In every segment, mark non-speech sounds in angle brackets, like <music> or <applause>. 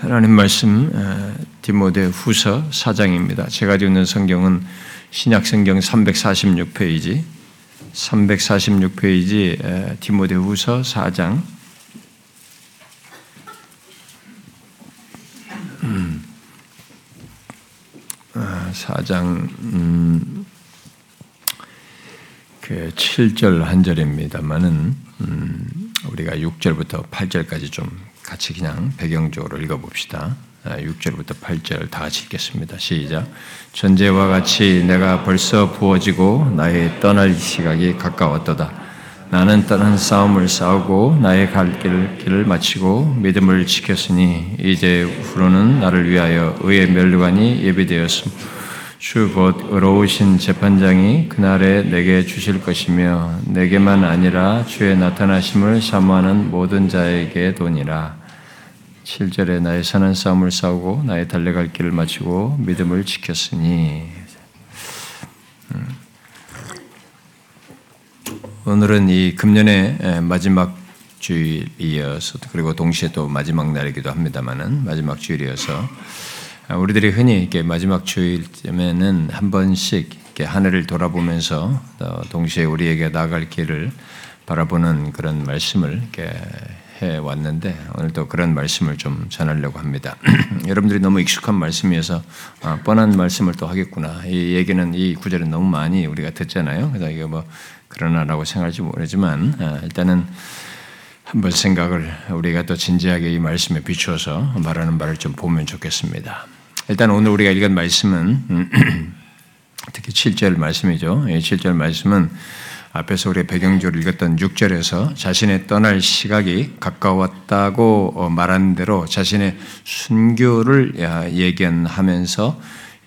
하나님 말씀 디모데 후서 4장입니다. 제가 읽는 성경은 신약 성경 346페이지 346페이지 디모데 후서 4장 4장 음, 그 7절 한 절입니다만은 음, 우리가 6절부터 8절까지 좀 같이 그냥 배경적으로 읽어봅시다. 6절부터 아, 8절 다 같이 읽겠습니다. 시작. 전제와 같이 내가 벌써 부어지고 나의 떠날 시각이 가까웠도다. 나는 떠난 싸움을 싸우고 나의 갈 길, 길을 마치고 믿음을 지켰으니 이제 후로는 나를 위하여 의의 멸류관이 예비되었음. 주곧 의로우신 재판장이 그날에 내게 주실 것이며 내게만 아니라 주의 나타나심을 사모하는 모든 자에게 도니라. 7절에 나의 선한 싸움을 싸우고 나의 달려갈 길을 마치고 믿음을 지켰으니 음. 오늘은 이 금년의 마지막 주일이어서 그리고 동시에 또 마지막 날이기도 합니다만은 마지막 주일이어서 우리들이 흔히 이렇게 마지막 주일쯤에는 한 번씩 이렇게 하늘을 돌아보면서 동시에 우리에게 나아갈 길을 바라보는 그런 말씀을 이렇게 해 왔는데 오늘도 그런 말씀을 좀 전하려고 합니다. <clears throat> 여러분들이 너무 익숙한 말씀이어서 아, 뻔한 말씀을 또 하겠구나. 이 얘기는 이 구절은 너무 많이 우리가 듣잖아요. 그래서 이게 뭐 그러나라고 생각할지 모르지만 아, 일단은 한번 생각을 우리가 또 진지하게 이 말씀에 비추어서 말하는 바를 좀 보면 좋겠습니다. 일단 오늘 우리가 읽은 말씀은 <clears throat> 특히 7절 말씀이죠. 7절 말씀은 앞에서 우리 배경적으로 읽었던 6절에서 자신의 떠날 시각이 가까웠다고 어, 말한 대로 자신의 순교를 예견하면서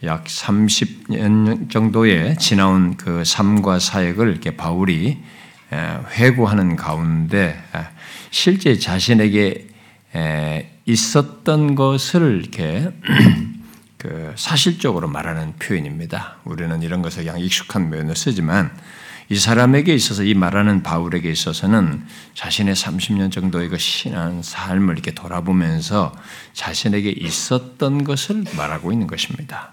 약 30년 정도의 지나온 그 삶과 사역을 이렇게 바울이 회고하는 가운데 실제 자신에게 있었던 것을 이렇게 <clears throat> 그 사실적으로 말하는 표현입니다. 우리는 이런 것을 그냥 익숙한 표현을 쓰지만 이 사람에게 있어서 이 말하는 바울에게 있어서는 자신의 30년 정도의 그 신앙 삶을 이렇게 돌아보면서 자신에게 있었던 것을 말하고 있는 것입니다.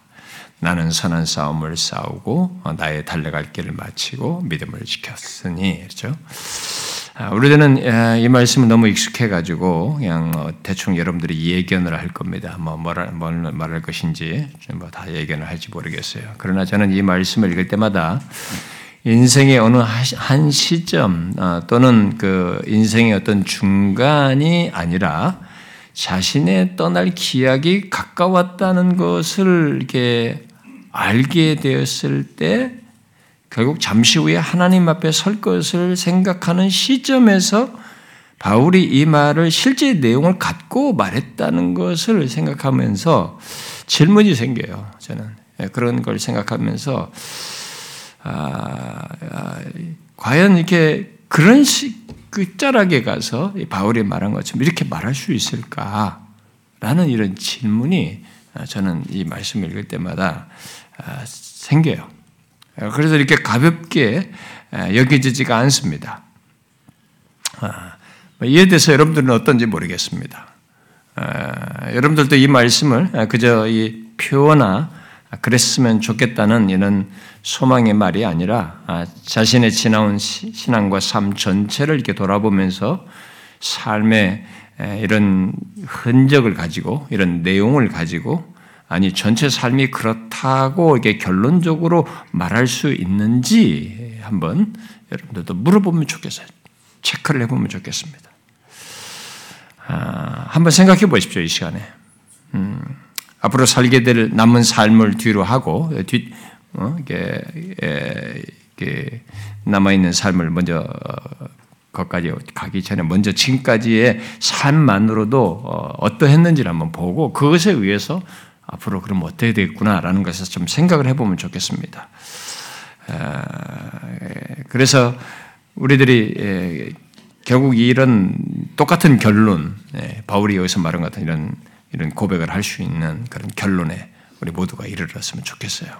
나는 선한 싸움을 싸우고 나의 달려갈 길을 마치고 믿음을 지켰으니 그렇죠. 아, 우리들은 이 말씀은 너무 익숙해가지고 그냥 뭐 대충 여러분들이 예견을 할 겁니다. 뭐 뭘, 말할 것인지 뭐다 예견을 할지 모르겠어요. 그러나 저는 이 말씀을 읽을 때마다 인생의 어느 한 시점 아, 또는 그 인생의 어떤 중간이 아니라 자신의 떠날 기약이 가까웠다는 것을 이렇게 알게 되었을 때 결국 잠시 후에 하나님 앞에 설 것을 생각하는 시점에서 바울이 이 말을 실제 내용을 갖고 말했다는 것을 생각하면서 질문이 생겨요. 저는 예, 그런 걸 생각하면서 아, 아, 과연 이렇게 그런 식 끝자락에 가서 바울이 말한 것처럼 이렇게 말할 수 있을까라는 이런 질문이 저는 이 말씀을 읽을 때마다 아, 생겨요. 그래서 이렇게 가볍게 여겨지지가 않습니다. 아, 뭐 이에 대해서 여러분들은 어떤지 모르겠습니다. 여러분들도 이 말씀을 그저 이 표나 그랬으면 좋겠다는 이런 소망의 말이 아니라 아, 자신의 지나온 신앙과 삶 전체를 이렇게 돌아보면서 삶의 이런 흔적을 가지고 이런 내용을 가지고 아니 전체 삶이 그렇다고 이게 결론적으로 말할 수 있는지 한번 여러분들도 물어보면 좋겠어요. 체크를 해보면 좋겠습니다. 아, 한번 생각해 보십시오 이 시간에. 음, 앞으로 살게 될 남은 삶을 뒤로 하고 뒤 어, 이게, 이게 남아 있는 삶을 먼저 어, 거까지 가기 전에 먼저 지금까지의 삶만으로도 어, 어떠했는지를 한번 보고 그것에 의해서 앞으로 그럼 어떻게 되겠구나라는 것을 좀 생각을 해보면 좋겠습니다. 그래서 우리들이 결국 이런 똑같은 결론, 바울이 여기서 말한 같은 이런 이런 고백을 할 수 있는 그런 결론에 우리 모두가 이르렀으면 좋겠어요.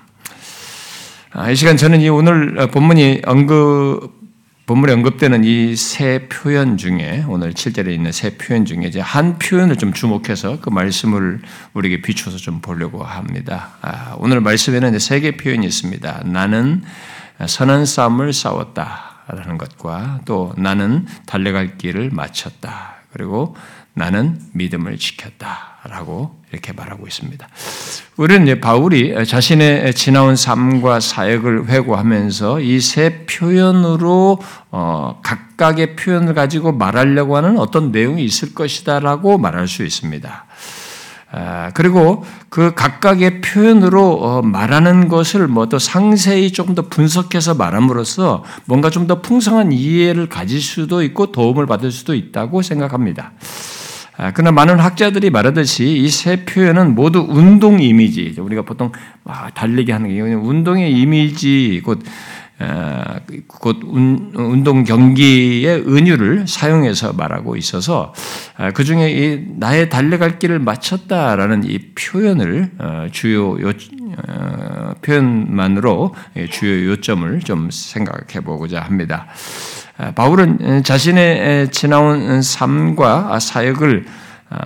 아, 이 시간 저는 이 오늘 본문이 언급 본문에 언급되는 이 세 표현 중에 오늘 7절에 있는 세 표현 중에 이제 한 표현을 좀 주목해서 그 말씀을 우리에게 비춰서 좀 보려고 합니다. 아, 오늘 말씀에는 세 개 표현이 있습니다. 나는 선한 싸움을 싸웠다라는 것과 또 나는 달려갈 길을 마쳤다. 그리고 나는 믿음을 지켰다라고 이렇게 말하고 있습니다. 우리는 이제 바울이 자신의 지나온 삶과 사역을 회고하면서 이 세 표현으로 어, 각각의 표현을 가지고 말하려고 하는 어떤 내용이 있을 것이다라고 말할 수 있습니다. 아, 그리고 그 각각의 표현으로 어, 말하는 것을 뭐 더 상세히 조금 더 분석해서 말함으로써 뭔가 좀 더 풍성한 이해를 가질 수도 있고 도움을 받을 수도 있다고 생각합니다. 아, 그러나 많은 학자들이 말하듯이 이 세 표현은 모두 운동 이미지, 우리가 보통 달리기 하는 게 운동의 이미지, 곧, 어, 곧 운동 경기의 은유를 사용해서 말하고 있어서 아, 그 중에 이 나의 달려갈 길을 마쳤다라는 이 표현을 어, 주요 요, 어, 표현만으로 주요 요점을 좀 생각해 보고자 합니다. 바울은 자신의 지나온 삶과 사역을 어,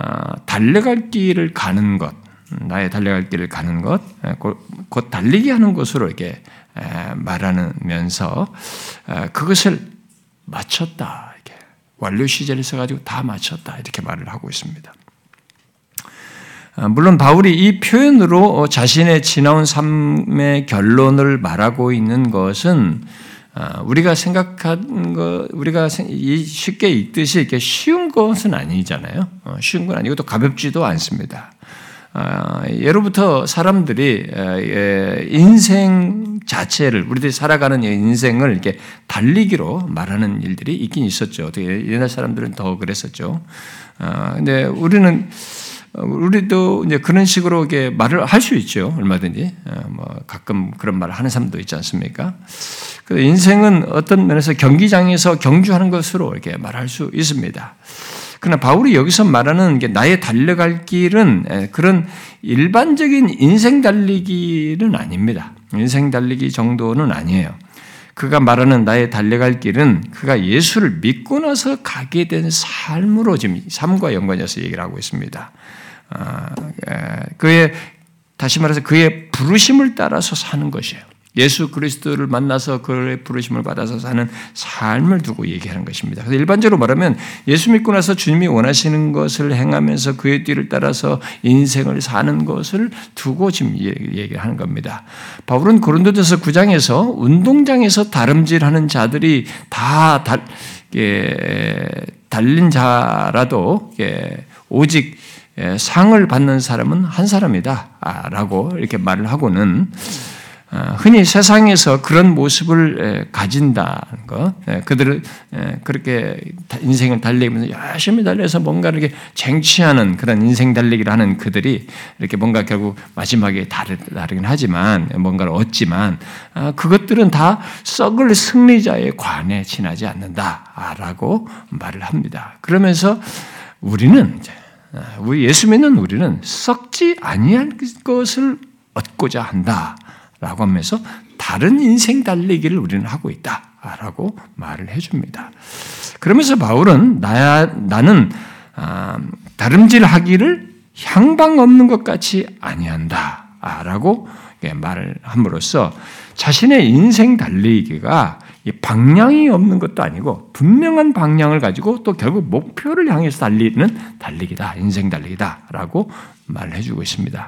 달려갈 길을 가는 것, 나의 달려갈 길을 가는 것, 곧 달리기 하는 것으로 이렇게 말하면서 그것을 마쳤다. 완료 시제를 써가지고 다 마쳤다. 이렇게 말을 하고 있습니다. 어, 물론 바울이 이 표현으로 자신의 지나온 삶의 결론을 말하고 있는 것은 아, 우리가 생각한 거, 우리가 쉽게 읽듯이 이렇게 쉬운 것은 아니잖아요. 어, 쉬운 건 아니고 또 가볍지도 않습니다. 아, 예로부터 사람들이 예, 인생 자체를 우리들이 살아가는 인생을 이렇게 달리기로 말하는 일들이 있긴 있었죠. 옛날 사람들은 더 그랬었죠. 아, 근데 우리는 우리도 이제 그런 식으로 이게 말을 할 수 있죠. 얼마든지. 어, 뭐 가끔 그런 말을 하는 사람도 있지 않습니까? 그 인생은 어떤 면에서 경기장에서 경주하는 것으로 이렇게 말할 수 있습니다. 그러나 바울이 여기서 말하는 게 나의 달려갈 길은 그런 일반적인 인생 달리기는 아닙니다. 인생 달리기 정도는 아니에요. 그가 말하는 나의 달려갈 길은 그가 예수를 믿고 나서 가게 된 삶으로 지금 삶과 연관해서 얘기를 하고 있습니다. 아, 그의 다시 말해서 그의 부르심을 따라서 사는 것이에요. 예수 그리스도를 만나서 그의 부르심을 받아서 사는 삶을 두고 얘기하는 것입니다. 그래서 일반적으로 말하면 예수 믿고 나서 주님이 원하시는 것을 행하면서 그의 뒤를 따라서 인생을 사는 것을 두고 지금 얘기하는 겁니다. 바울은 고린도전서 9장에서 운동장에서 다름질하는 자들이 다 달, 예, 달린 자라도 예, 오직 예, 상을 받는 사람은 한 사람이다 라고 이렇게 말을 하고는 어, 흔히 세상에서 그런 모습을 가진다는 것, 그들을 그렇게 인생을 달리면서 열심히 달려서 뭔가 이렇게 쟁취하는 그런 인생 달리기를 하는 그들이 이렇게 뭔가 결국 마지막에 다르긴 하지만 뭔가를 얻지만 어, 그것들은 다 썩을 승리자의 관에 지나지 않는다라고 말을 합니다. 그러면서 우리는 어, 우리 예수 믿는 우리는 썩지 아니할 것을 얻고자 한다. 라고 하면서 다른 인생 달리기를 우리는 하고 있다. 라고 말을 해줍니다. 그러면서 바울은 나야, 나는 아, 다름질 하기를 향방 없는 것 같이 아니한다. 라고 말을 함으로써 자신의 인생 달리기가 방향이 없는 것도 아니고 분명한 방향을 가지고 또 결국 목표를 향해서 달리는 달리기다. 인생 달리기다라고 말을 해주고 있습니다.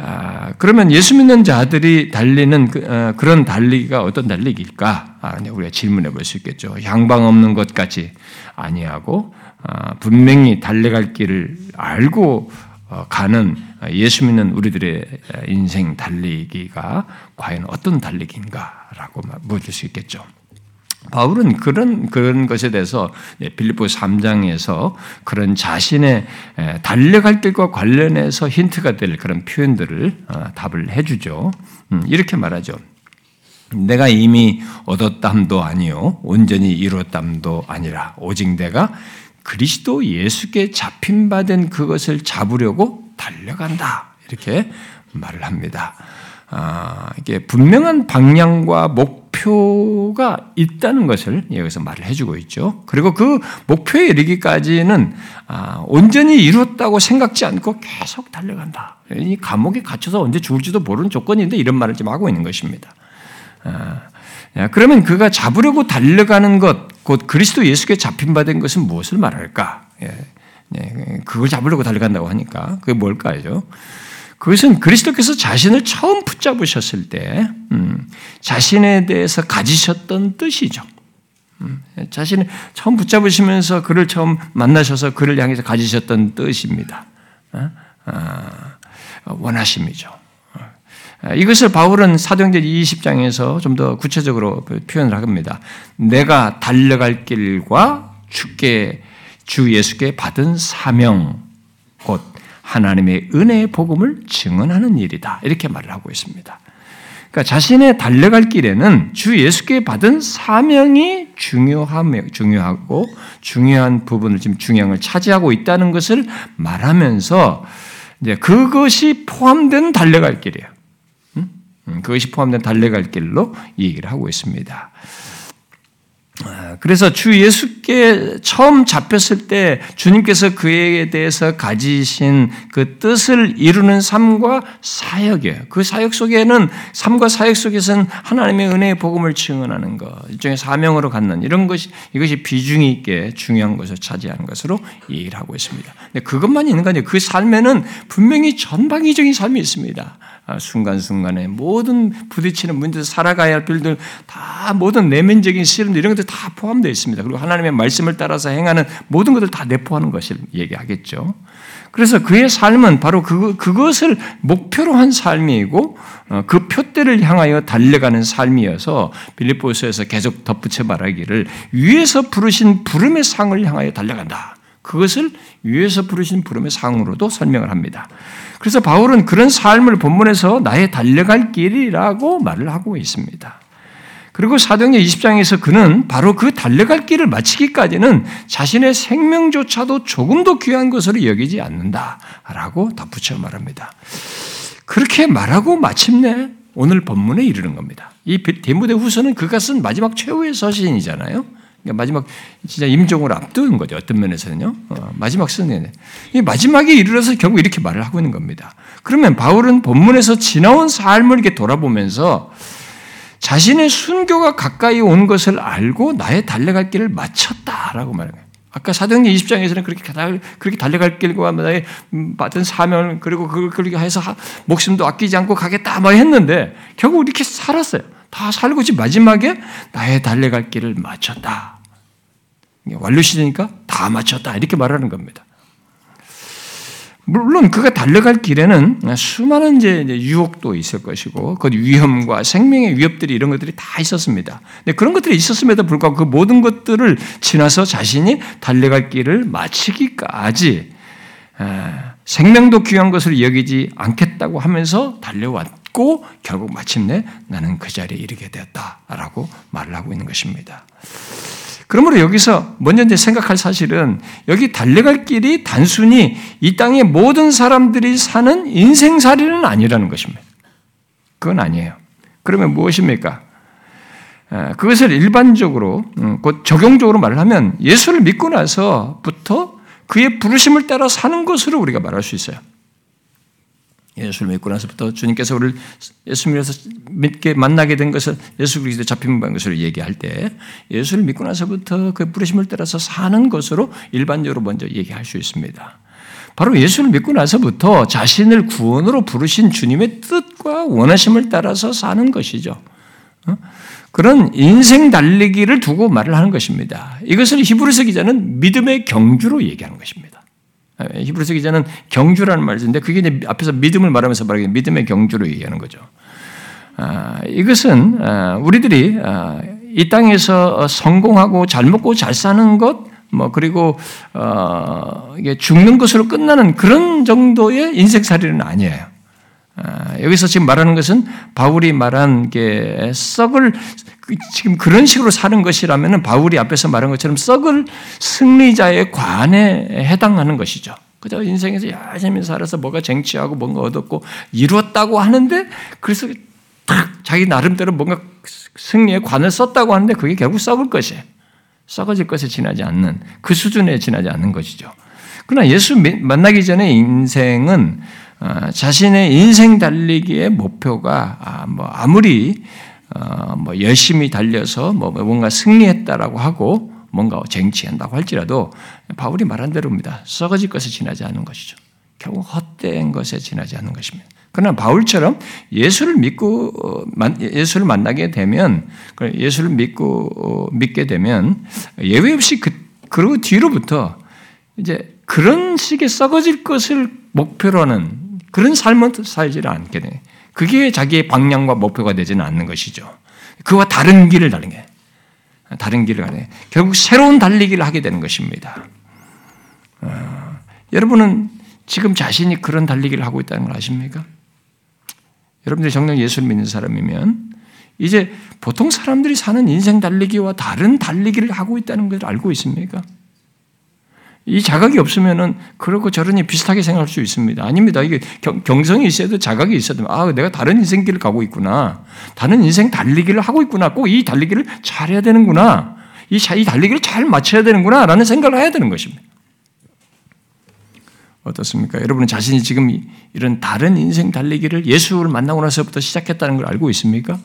아, 그러면 예수 믿는 자들이 달리는 그, 어, 런 달리기가 어떤 달리기일까? 아, 우리가 질문해 볼 수 있겠죠. 향방 없는 것 같이 아니하고 아, 분명히 달려갈 길을 알고 어, 가는 예수 믿는 우리들의 인생 달리기가 과연 어떤 달리기인가라고 물을 수 있겠죠. 바울은 그런 그런 것에 대해서 빌립보 3장에서 그런 자신의 달려갈 길과 관련해서 힌트가 될 그런 표현들을 어, 답을 해주죠. 음, 이렇게 말하죠. 내가 이미 얻었담도 아니요 온전히 이뤘담도 아니라 오직 내가 그리스도 예수께 잡힌 바 된 그것을 잡으려고 달려간다 이렇게 말을 합니다. 아, 이게 분명한 방향과 목표가 있다는 것을 여기서 말을 해주고 있죠. 그리고 그 목표에 이르기까지는 아, 온전히 이뤘다고 생각지 않고 계속 달려간다. 이 감옥에 갇혀서 언제 죽을지도 모르는 조건인데 이런 말을 지금 하고 있는 것입니다. 아, 그러면 그가 잡으려고 달려가는 것, 곧 그리스도 예수께 잡힌 바 된 것은 무엇을 말할까? 예, 예, 그걸 잡으려고 달려간다고 하니까 그게 뭘까요? 그것은 그리스도께서 자신을 처음 붙잡으셨을 때 음, 자신에 대해서 가지셨던 뜻이죠. 음, 자신을 처음 붙잡으시면서 그를 처음 만나셔서 그를 향해서 가지셨던 뜻입니다. 어? 아, 원하심이죠. 어, 이것을 바울은 사도행전 20장에서 좀 더 구체적으로 표현을 합니다. 내가 달려갈 길과 주께 주 예수께 받은 사명 곧 하나님의 은혜의 복음을 증언하는 일이다. 이렇게 말을 하고 있습니다. 그러니까 자신의 달려갈 길에는 주 예수께 받은 사명이 중요하며 중요하고 중요한 부분을 지금 중요을 차지하고 있다는 것을 말하면서 이제 그것이 포함된 달려갈 길이에요. 음, 그것이 포함된 달려갈 길로 얘기를 하고 있습니다. 아, 그래서 주 예수께 처음 잡혔을 때 주님께서 그에 대해서 가지신 그 뜻을 이루는 삶과 사역이에요. 그 사역 속에는 삶과 사역 속에서는 하나님의 은혜의 복음을 증언하는 것, 일종의 사명으로 갖는 이런 것이 이것이 비중이 있게 중요한 것을 차지하는 것으로 얘기를 하고 있습니다. 그것만 있는 거 아니에요. 그 삶에는 분명히 전방위적인 삶이 있습니다. 아, 순간순간에 모든 부딪히는 문제, 살아가야 할 일들 다 모든 내면적인 시름들 이런 것들 다 포함되어 있습니다. 그리고 하나님의 말씀을 따라서 행하는 모든 것을 다 내포하는 것을 얘기하겠죠. 그래서 그의 삶은 바로 그, 그것을 목표로 한 삶이고 어, 그 표대를 향하여 달려가는 삶이어서 빌립보서에서 계속 덧붙여 말하기를 위에서 부르신 부름의 상을 향하여 달려간다. 그것을 위에서 부르신 부름의 상으로도 설명을 합니다. 그래서 바울은 그런 삶을 본문에서 나의 달려갈 길이라고 말을 하고 있습니다. 그리고 사도행전 20장에서 그는 바로 그 달려갈 길을 마치기까지는 자신의 생명조차도 조금도 귀한 것으로 여기지 않는다라고 덧붙여 말합니다. 그렇게 말하고 마침내 오늘 본문에 이르는 겁니다. 이 데모데 후서는 그가 쓴 마지막 최후의 서신이잖아요. 그러니까 마지막 진짜 임종을 앞두는 거죠. 어떤 면에서는요. 어, 마지막 쓰는 이 마지막에 이르러서 결국 이렇게 말을 하고 있는 겁니다. 그러면 바울은 본문에서 지나온 삶을 이렇게 돌아보면서 자신의 순교가 가까이 온 것을 알고 나의 달려갈 길을 마쳤다라고 거예요. 아까 사도행전 20장에서는 그렇게 그렇게 달려갈 길과 나의 받은 사명을 그리고 그걸 그렇게 해서 목숨도 아끼지 않고 가겠다 뭐 했는데 결국 이렇게 살았어요. 다 살고 지 마지막에 나의 달려갈 길을 마쳤다. 완료 시대니까 다 마쳤다. 이렇게 말하는 겁니다. 물론 그가 달려갈 길에는 수많은 이제 유혹도 있을 것이고 그 위험과 생명의 위협들이 이런 것들이 다 있었습니다. 근데 그런 것들이 있었음에도 불구하고 그 모든 것들을 지나서 자신이 달려갈 길을 마치기까지 생명도 귀한 것을 여기지 않겠다고 하면서 달려왔고 결국 마침내 나는 그 자리에 이르게 되었다라고 말을 하고 있는 것입니다. 그러므로 여기서 먼저 이제 생각할 사실은 여기 달려갈 길이 단순히 이 땅의 모든 사람들이 사는 인생살이는 아니라는 것입니다. 그건 아니에요. 그러면 무엇입니까? 그것을 일반적으로, 음, 곧 적용적으로 말을 하면 예수를 믿고 나서부터 그의 부르심을 따라 사는 것으로 우리가 말할 수 있어요. 예수를 믿고 나서부터 주님께서 우리를 예수 믿어서 믿게 만나게 된 것을 예수 그리스도 잡힌 것을 얘기할 때 예수를 믿고 나서부터 그 부르심을 따라서 사는 것으로 일반적으로 먼저 얘기할 수 있습니다. 바로 예수를 믿고 나서부터 자신을 구원으로 부르신 주님의 뜻과 원하심을 따라서 사는 것이죠. 어? 그런 인생 달리기를 두고 말을 하는 것입니다. 이것을 히브리서 기자는 믿음의 경주로 얘기하는 것입니다. 예, 히브리서 기자는 경주라는 말을 쓰는데 그게 이제 앞에서 믿음을 말하면서 말하기 믿음의 경주로 얘기하는 거죠. 아, 이것은 아, 우리들이 아, 이 땅에서 성공하고 잘 먹고 잘 사는 것, 뭐 그리고 어, 이게 죽는 것으로 끝나는 그런 정도의 인생살이는 아니에요. 여기서 지금 말하는 것은 바울이 말한 게 썩을 지금 그런 식으로 사는 것이라면 바울이 앞에서 말한 것처럼 썩을 승리자의 관에 해당하는 것이죠. 그저 인생에서 열심히 살아서 뭐가 쟁취하고 뭔가 얻었고 이루었다고 하는데 그래서 탁 자기 나름대로 뭔가 승리의 관을 썼다고 하는데 그게 결국 썩을 것이에요. 썩어질 것에 지나지 않는 그 수준에 지나지 않는 것이죠. 그러나 예수 만나기 전에 인생은 어, 자신의 인생 달리기의 목표가 아, 뭐 아무리 어, 뭐 열심히 달려서 뭐 뭔가 승리했다라고 하고 뭔가 쟁취한다고 할지라도 바울이 말한 대로입니다. 썩어질 것에 지나지 않는 것이죠. 결국 헛된 것에 지나지 않는 것입니다. 그러나 바울처럼 예수를 믿고 어, 예수를 만나게 되면 예수를 믿고 믿게 되면 예외 없이 그 그리고 뒤로부터 이제 그런 식의 썩어질 것을 목표로 하는 그런 삶을 살지를 않게 돼. 그게 자기의 방향과 목표가 되지는 않는 것이죠. 그와 다른 길을 달리는 게 다른 길을 가네. 결국 새로운 달리기를 하게 되는 것입니다. 어, 여러분은 지금 자신이 그런 달리기를 하고 있다는 걸 아십니까? 여러분들이 정녕 예수를 믿는 사람이면 이제 보통 사람들이 사는 인생 달리기와 다른 달리기를 하고 있다는 걸 알고 있습니까? 이 자각이 없으면은 그렇고 저러니 비슷하게 생각할 수 있습니다. 아닙니다. 이게 경, 성이 있어도 자각이 있어도 아 내가 다른 인생길을 가고 있구나. 다른 인생 달리기를 하고 있구나. 꼭 이 달리기를 잘해야 되는구나. 이, 이 달리기를 잘 맞춰야 되는구나 라는 생각을 해야 되는 것입니다. 어떻습니까? 여러분은 자신이 지금 이런 다른 인생 달리기를 예수를 만나고 나서부터 시작했다는 걸 알고 있습니까?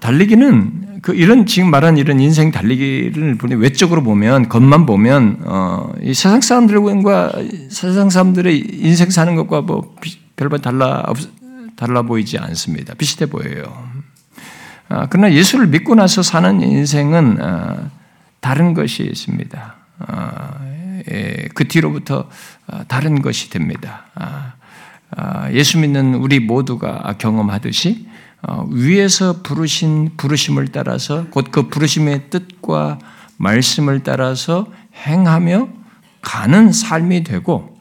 달리기는 그 이런 지금 말한 이런 인생 달리기를 외적으로 보면 겉만 보면 어, 이 세상 사람들과 세상 사람들의 인생 사는 것과 뭐 별반 달라 달라 보이지 않습니다. 비슷해 보여요. 아, 그러나 예수를 믿고 나서 사는 인생은 아, 다른 것이 있습니다. 아, 예, 그 뒤로부터 아, 다른 것이 됩니다. 아, 아, 예수 믿는 우리 모두가 경험하듯이 어, 위에서 부르신 부르심을 따라서 곧 그 부르심의 뜻과 말씀을 따라서 행하며 가는 삶이 되고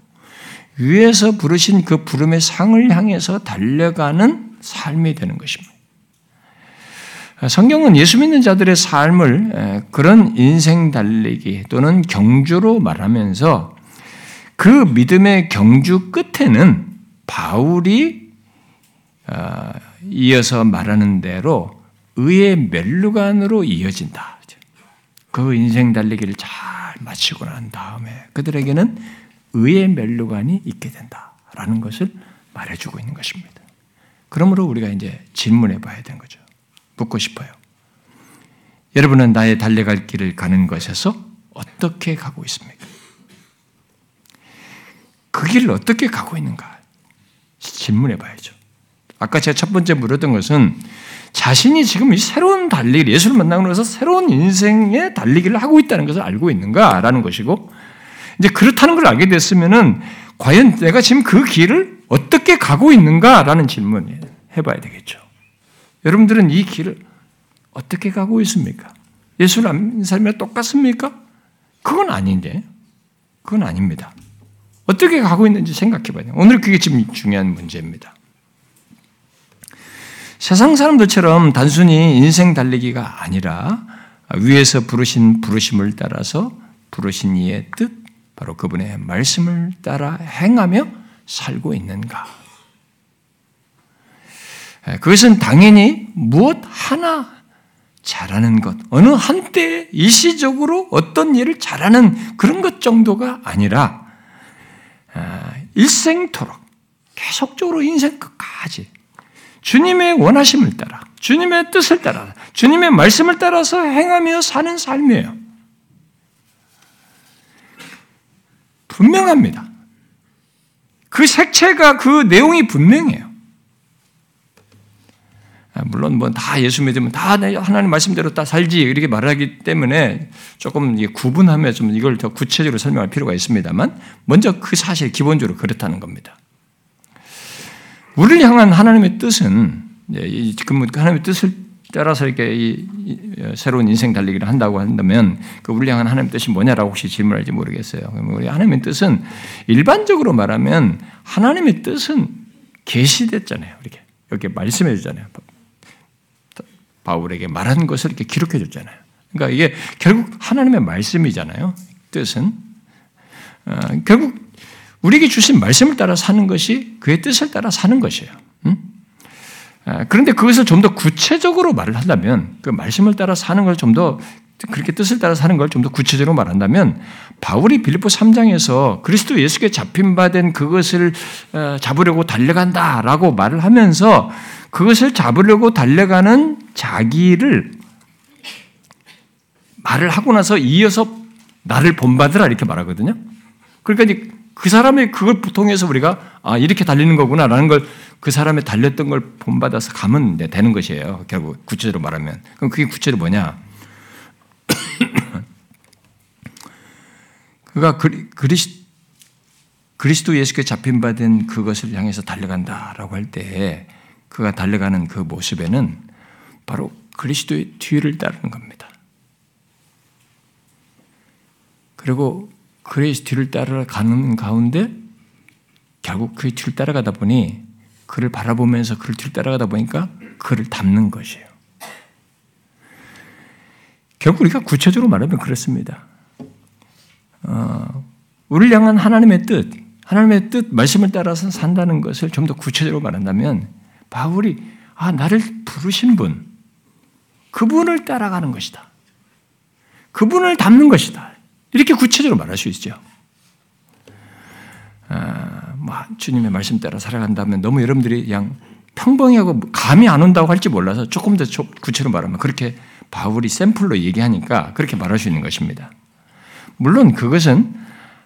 위에서 부르신 그 부름의 상을 향해서 달려가는 삶이 되는 것입니다. 성경은 예수 믿는 자들의 삶을 그런 인생 달리기 또는 경주로 말하면서 그 믿음의 경주 끝에는 바울이 어, 이어서 말하는 대로 의의 멸류관으로 이어진다. 그 인생 달리기를 잘 마치고 난 다음에 그들에게는 의의 멸류관이 있게 된다라는 것을 말해주고 있는 것입니다. 그러므로 우리가 이제 질문해 봐야 되는 거죠. 묻고 싶어요. 여러분은 나의 달려갈 길을 가는 것에서 어떻게 가고 있습니까? 그 길을 어떻게 가고 있는가? 질문해 봐야죠. 아까 제가 첫 번째 물었던 것은 자신이 지금 이 새로운 달리기, 예수를 만나고 나서 새로운 인생의 달리기를 하고 있다는 것을 알고 있는가라는 것이고, 이제 그렇다는 걸 알게 됐으면은 과연 내가 지금 그 길을 어떻게 가고 있는가라는 질문을 해봐야 되겠죠. 여러분들은 이 길을 어떻게 가고 있습니까? 예수를 안 삶이랑 똑같습니까? 그건 아닌데. 그건 아닙니다. 어떻게 가고 있는지 생각해 봐요. 오늘 그게 지금 중요한 문제입니다. 세상 사람들처럼 단순히 인생 달리기가 아니라 위에서 부르신 부르심을 따라서 부르신 이의 뜻, 바로 그분의 말씀을 따라 행하며 살고 있는가? 그것은 당연히 무엇 하나 잘하는 것, 어느 한때 일시적으로 어떤 일을 잘하는 그런 것 정도가 아니라 아, 일생토록 계속적으로 인생 끝까지 주님의 원하심을 따라, 주님의 뜻을 따라, 주님의 말씀을 따라서 행하며 사는 삶이에요. 분명합니다. 그 색채가 그 내용이 분명해요. 아, 물론 뭐 다 예수 믿으면 다 하나님 말씀대로 다 살지 이렇게 말하기 때문에 조금 구분하며 좀 이걸 더 구체적으로 설명할 필요가 있습니다만 먼저 그 사실 기본적으로 그렇다는 겁니다. 우리를 향한 하나님의 뜻은 하나님의 뜻을 따라서 이렇게 이, 새로운 인생 달리기를 한다고 한다면 그 우리를 향한 하나님의 뜻이 뭐냐라고 혹시 질문할지 모르겠어요. 우리 하나님의 뜻은 일반적으로 말하면 하나님의 뜻은 계시됐잖아요. 이렇게 이렇게 말씀해 주잖아요. 바울에게 말한 것을 이렇게 기록해 줬잖아요. 그러니까 이게 결국 하나님의 말씀이잖아요. 뜻은 어, 결국 우리에게 주신 말씀을 따라 사는 것이 그의 뜻을 따라 사는 것이에요. 음? 어, 그런데 그것을 좀 더 구체적으로 말을 한다면 그 말씀을 따라 사는 걸 좀 더 그렇게 뜻을 따라 사는 걸 좀 더 구체적으로 말한다면 바울이 빌립보 3장에서 그리스도 예수께 잡힌 바 된 그것을 어, 잡으려고 달려간다라고 말을 하면서 그것을 잡으려고 달려가는 자기를 말을 하고 나서 이어서 나를 본받으라 이렇게 말하거든요. 그러니까 그 사람의 그걸 통해서 우리가 아 이렇게 달리는 거구나라는 걸 그 사람의 달렸던 걸 본받아서 가면 되는 것이에요. 결국 구체적으로 말하면 그럼 그게 구체로 뭐냐? <coughs> 그가 그리스 그리스도 예수께 잡힌 바 된 그것을 향해서 달려간다라고 할 때 그가 달려가는 그 모습에는 바로 그리스도의 뒤를 따르는 겁니다. 그리고 그의 뒤를 따라가는 가운데 결국 그의 뒤를 따라가다 보니 그를 바라보면서 그를 뒤를 따라가다 보니까 그를 닮는 것이에요. 결국 우리가 구체적으로 말하면 그렇습니다. 어, 우리를 향한 하나님의 뜻, 하나님의 뜻, 말씀을 따라서 산다는 것을 좀 더 구체적으로 말한다면 바울이 아 나를 부르신 분, 그분을 따라가는 것이다. 그분을 닮는 것이다. 이렇게 구체적으로 말할 수 있죠. 아, 뭐 주님의 말씀 따라 살아간다면 너무 여러분들이 그냥 평범하고 감이 안 온다고 할지 몰라서 조금 더 구체로 말하면 그렇게 바울이 샘플로 얘기하니까 그렇게 말할 수 있는 것입니다. 물론 그것은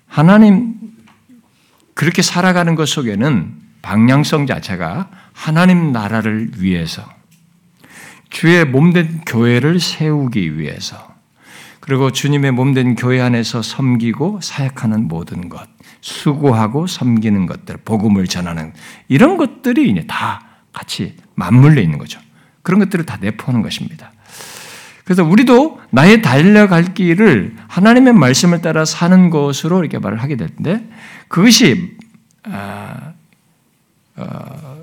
하나님 그렇게 살아가는 것 속에는 방향성 자체가 하나님 나라를 위해서 주의 몸된 교회를 세우기 위해서 그리고 주님의 몸된 교회 안에서 섬기고 사역하는 모든 것, 수고하고 섬기는 것들, 복음을 전하는 이런 것들이 이제 다 같이 맞물려 있는 거죠. 그런 것들을 다 내포하는 것입니다. 그래서 우리도 나의 달려갈 길을 하나님의 말씀을 따라 사는 것으로 이렇게 말을 하게 되는데 그것이 아, 어,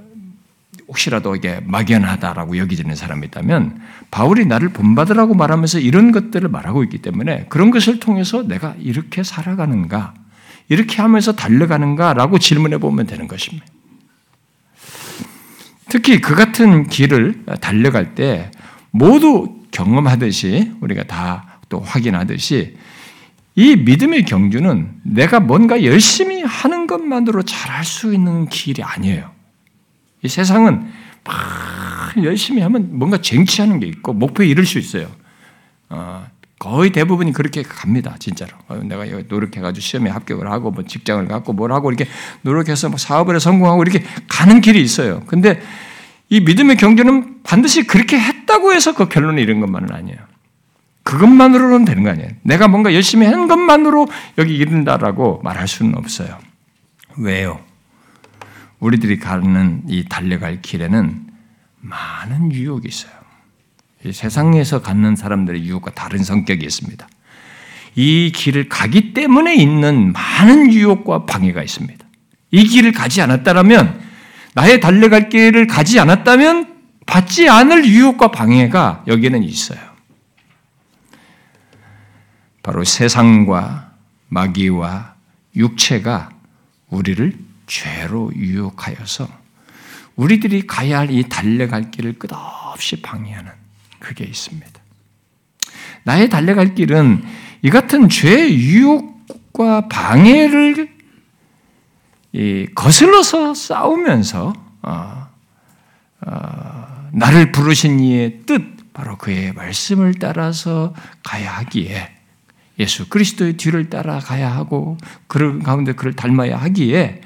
혹시라도 이게 막연하다라고 여기지는 사람이 있다면 바울이 나를 본받으라고 말하면서 이런 것들을 말하고 있기 때문에 그런 것을 통해서 내가 이렇게 살아가는가, 이렇게 하면서 달려가는가라고 질문해 보면 되는 것입니다. 특히 그 같은 길을 달려갈 때 모두 경험하듯이 우리가 다 또 확인하듯이 이 믿음의 경주는 내가 뭔가 열심히 하는 것만으로 잘할 수 있는 길이 아니에요. 이 세상은 막 열심히 하면 뭔가 쟁취하는 게 있고 목표에 이를 수 있어요. 어, 거의 대부분이 그렇게 갑니다, 진짜로. 어, 내가 노력해가지고 시험에 합격을 하고, 뭐 직장을 갖고 뭘 하고, 이렇게 노력해서 뭐 사업을 성공하고, 이렇게 가는 길이 있어요. 근데 이 믿음의 경주는 반드시 그렇게 했다고 해서 그 결론이 이런 것만은 아니에요. 그것만으로는 되는 거 아니에요. 내가 뭔가 열심히 한 것만으로 여기 이른다라고 말할 수는 없어요. 왜요? 우리들이 가는 이 달려갈 길에는 많은 유혹이 있어요. 세상에서 갖는 사람들의 유혹과 다른 성격이 있습니다. 이 길을 가기 때문에 있는 많은 유혹과 방해가 있습니다. 이 길을 가지 않았다면 나의 달려갈 길을 가지 않았다면 받지 않을 유혹과 방해가 여기에는 있어요. 바로 세상과 마귀와 육체가 우리를 죄로 유혹하여서 우리들이 가야 할 이 달려갈 길을 끝없이 방해하는 그게 있습니다. 나의 달려갈 길은 이 같은 죄의 유혹과 방해를 거슬러서 싸우면서 어, 어, 나를 부르신 이의 뜻, 바로 그의 말씀을 따라서 가야 하기에 예수 그리스도의 뒤를 따라 가야 하고 그를 가운데 그를 닮아야 하기에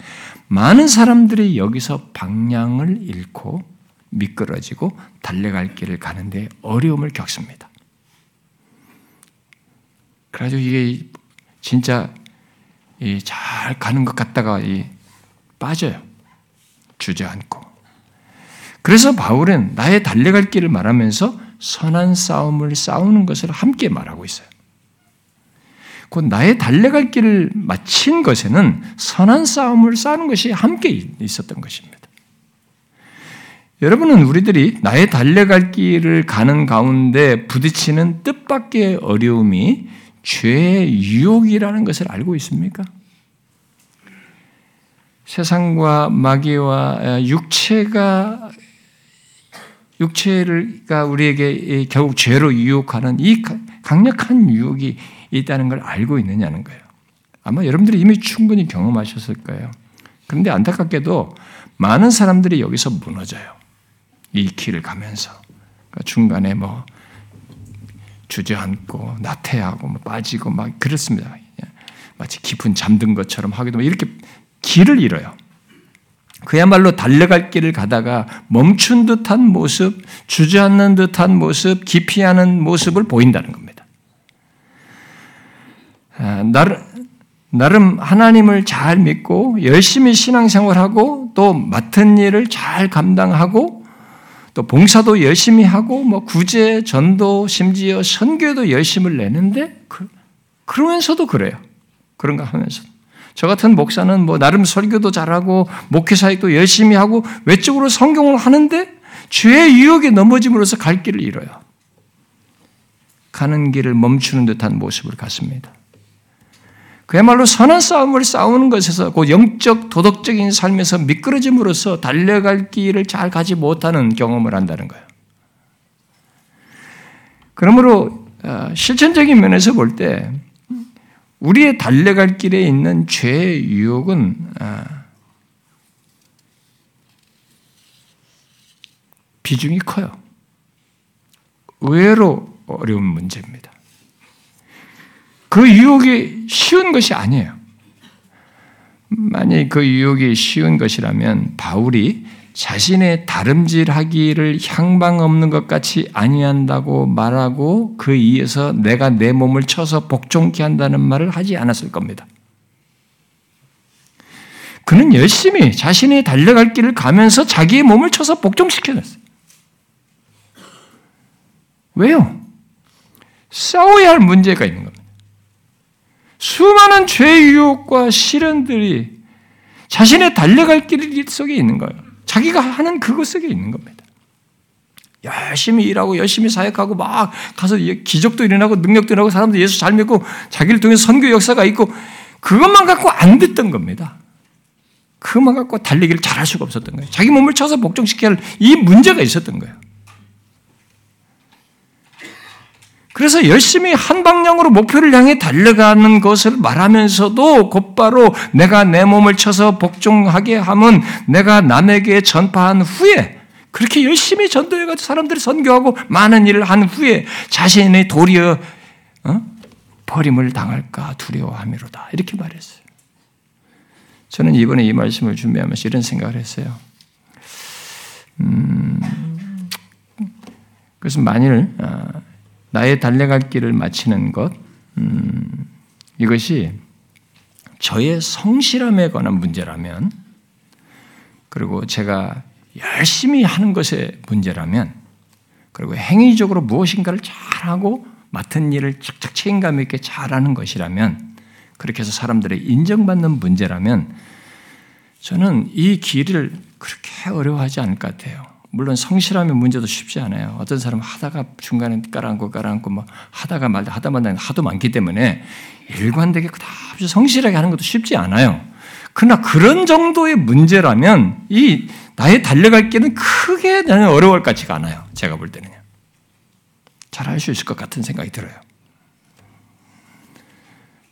많은 사람들이 여기서 방향을 잃고 미끄러지고 달려갈 길을 가는데 어려움을 겪습니다. 그래가지고 이게 진짜 잘 가는 것 같다가 빠져요. 주저앉고. 그래서 바울은 나의 달려갈 길을 말하면서 선한 싸움을 싸우는 것을 함께 말하고 있어요. 곧 나의 달려갈 길을 마친 것에는 선한 싸움을 싸는 것이 함께 있었던 것입니다. 여러분은 우리들이 나의 달려갈 길을 가는 가운데 부딪히는 뜻밖의 어려움이 죄의 유혹이라는 것을 알고 있습니까? 세상과 마귀와 육체가 육체가 우리에게 결국 죄로 유혹하는 이 강력한 유혹이 있다는 걸 알고 있느냐는 거예요. 아마 여러분들이 이미 충분히 경험하셨을 거예요. 그런데 안타깝게도 많은 사람들이 여기서 무너져요. 이 길을 가면서. 그러니까 중간에 뭐 주저앉고 나태하고 뭐 빠지고 막 그렇습니다. 마치 깊은 잠든 것처럼 하기도 이렇게 길을 잃어요. 그야말로 달려갈 길을 가다가 멈춘 듯한 모습, 주저앉는 듯한 모습, 기피하는 모습을 보인다는 겁니다. 아, 나름 하나님을 잘 믿고 열심히 신앙생활하고 또 맡은 일을 잘 감당하고 또 봉사도 열심히 하고 뭐 구제, 전도, 심지어 선교도 열심을 내는데 그, 그러면서도 그래요. 그런가 하면서 저 같은 목사는 뭐 나름 설교도 잘하고 목회 사역도 열심히 하고 외적으로 성경을 하는데 죄의 유혹에 넘어짐으로써 갈 길을 잃어요. 가는 길을 멈추는 듯한 모습을 갖습니다. 그야말로 선한 싸움을 싸우는 것에서 그 영적 도덕적인 삶에서 미끄러짐으로써 달려갈 길을 잘 가지 못하는 경험을 한다는 거예요. 그러므로 어, 실천적인 면에서 볼 때 우리의 달려갈 길에 있는 죄의 유혹은 아, 비중이 커요. 의외로 어려운 문제입니다. 그 유혹이 쉬운 것이 아니에요. 만약 그 유혹이 쉬운 것이라면 바울이 자신의 다름질하기를 향방 없는 것 같이 아니한다고 말하고 그 이에서 내가 내 몸을 쳐서 복종케 한다는 말을 하지 않았을 겁니다. 그는 열심히 자신이 달려갈 길을 가면서 자기의 몸을 쳐서 복종시켜냈어요. 왜요? 싸워야 할 문제가 있는 겁니다. 수많은 죄 유혹과 시련들이 자신의 달려갈 길 속에 있는 거예요. 자기가 하는 그것 속에 있는 겁니다. 열심히 일하고 열심히 사역하고 막 가서 기적도 일어나고 능력도 일어나고 사람들 예수 잘 믿고 자기를 통해서 선교 역사가 있고 그것만 갖고 안 됐던 겁니다. 그것만 갖고 달리기를 잘할 수가 없었던 거예요. 자기 몸을 쳐서 복종시켜야 할 이 문제가 있었던 거예요. 그래서 열심히 한 방향으로 목표를 향해 달려가는 것을 말하면서도 곧바로 내가 내 몸을 쳐서 복종하게 하면 내가 남에게 전파한 후에 그렇게 열심히 전도해가지고 사람들이 선교하고 많은 일을 한 후에 자신의 도리어 어? 버림을 당할까 두려워함이로다 이렇게 말했어요. 저는 이번에 이 말씀을 준비하면서 이런 생각을 했어요. 음, 그래서 만일 어, 나의 달려갈 길을 마치는 것, 음, 이것이 저의 성실함에 관한 문제라면, 그리고 제가 열심히 하는 것의 문제라면, 그리고 행위적으로 무엇인가를 잘하고 맡은 일을 착착 책임감 있게 잘하는 것이라면, 그렇게 해서 사람들의 인정받는 문제라면, 저는 이 길을 그렇게 어려워하지 않을 것 같아요. 물론 성실하면 문제도 쉽지 않아요. 어떤 사람은 하다가 중간에 깔아앉고 깔아앉고 뭐 하다가 말다 하다 말다 하도 많기 때문에 일관되게 그다지 성실하게 하는 것도 쉽지 않아요. 그러나 그런 정도의 문제라면 이 나의 달려갈 길은 크게 나는 어려울 것 같지가 않아요. 제가 볼 때는요. 잘 할 수 있을 것 같은 생각이 들어요.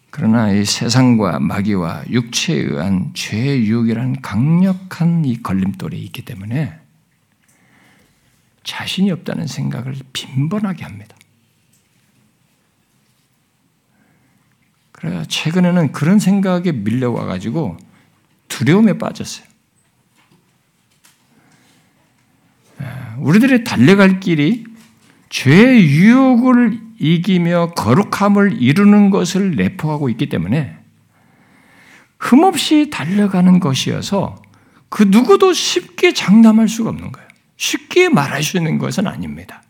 그러나 이 세상과 마귀와 육체에 의한 죄의 유혹이라는 강력한 이 걸림돌이 있기 때문에 자신이 없다는 생각을 빈번하게 합니다. 그래 최근에는 그런 생각에 밀려와 가지고 두려움에 빠졌어요. 우리들의 달려갈 길이 죄의 유혹을 이기며 거룩함을 이루는 것을 내포하고 있기 때문에 흠없이 달려가는 것이어서 그 누구도 쉽게 장담할 수가 없는 거예요. 쉽게 말할 수 있는 것은 아닙니다.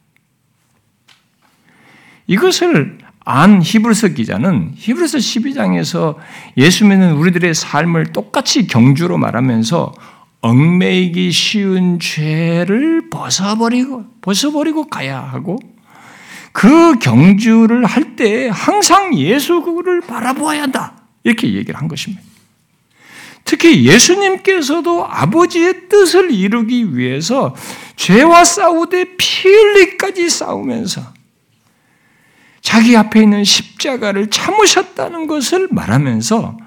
이것을 안 히브리서 기자는 히브리서 12장에서 예수 믿는 우리들의 삶을 똑같이 경주로 말하면서 얽매이기 쉬운 죄를 벗어버리고 벗어버리고 가야 하고 그 경주를 할 때 항상 예수를 바라보아야 한다. 이렇게 얘기를 한 것입니다. 특히 예수님께서도 아버지의 뜻을 이루기 위해서 죄와 싸우되 피 흘리까지 싸우면서 자기 앞에 있는 십자가를 참으셨다는 것을 말하면서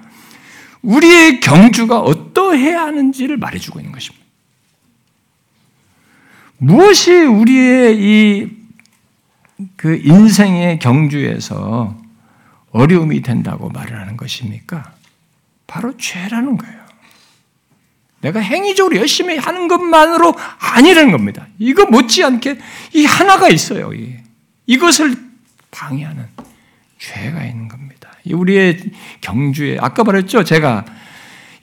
우리의 경주가 어떠해야 하는지를 말해주고 있는 것입니다. 무엇이 우리의 이 그 인생의 경주에서 어려움이 된다고 말을 하는 것입니까? 바로 죄라는 거예요. 내가 행위적으로 열심히 하는 것만으로 아니라는 겁니다. 이거 못지않게 이 하나가 있어요. 이것을 방해하는 죄가 있는 겁니다. 우리의 경주에 아까 말했죠. 제가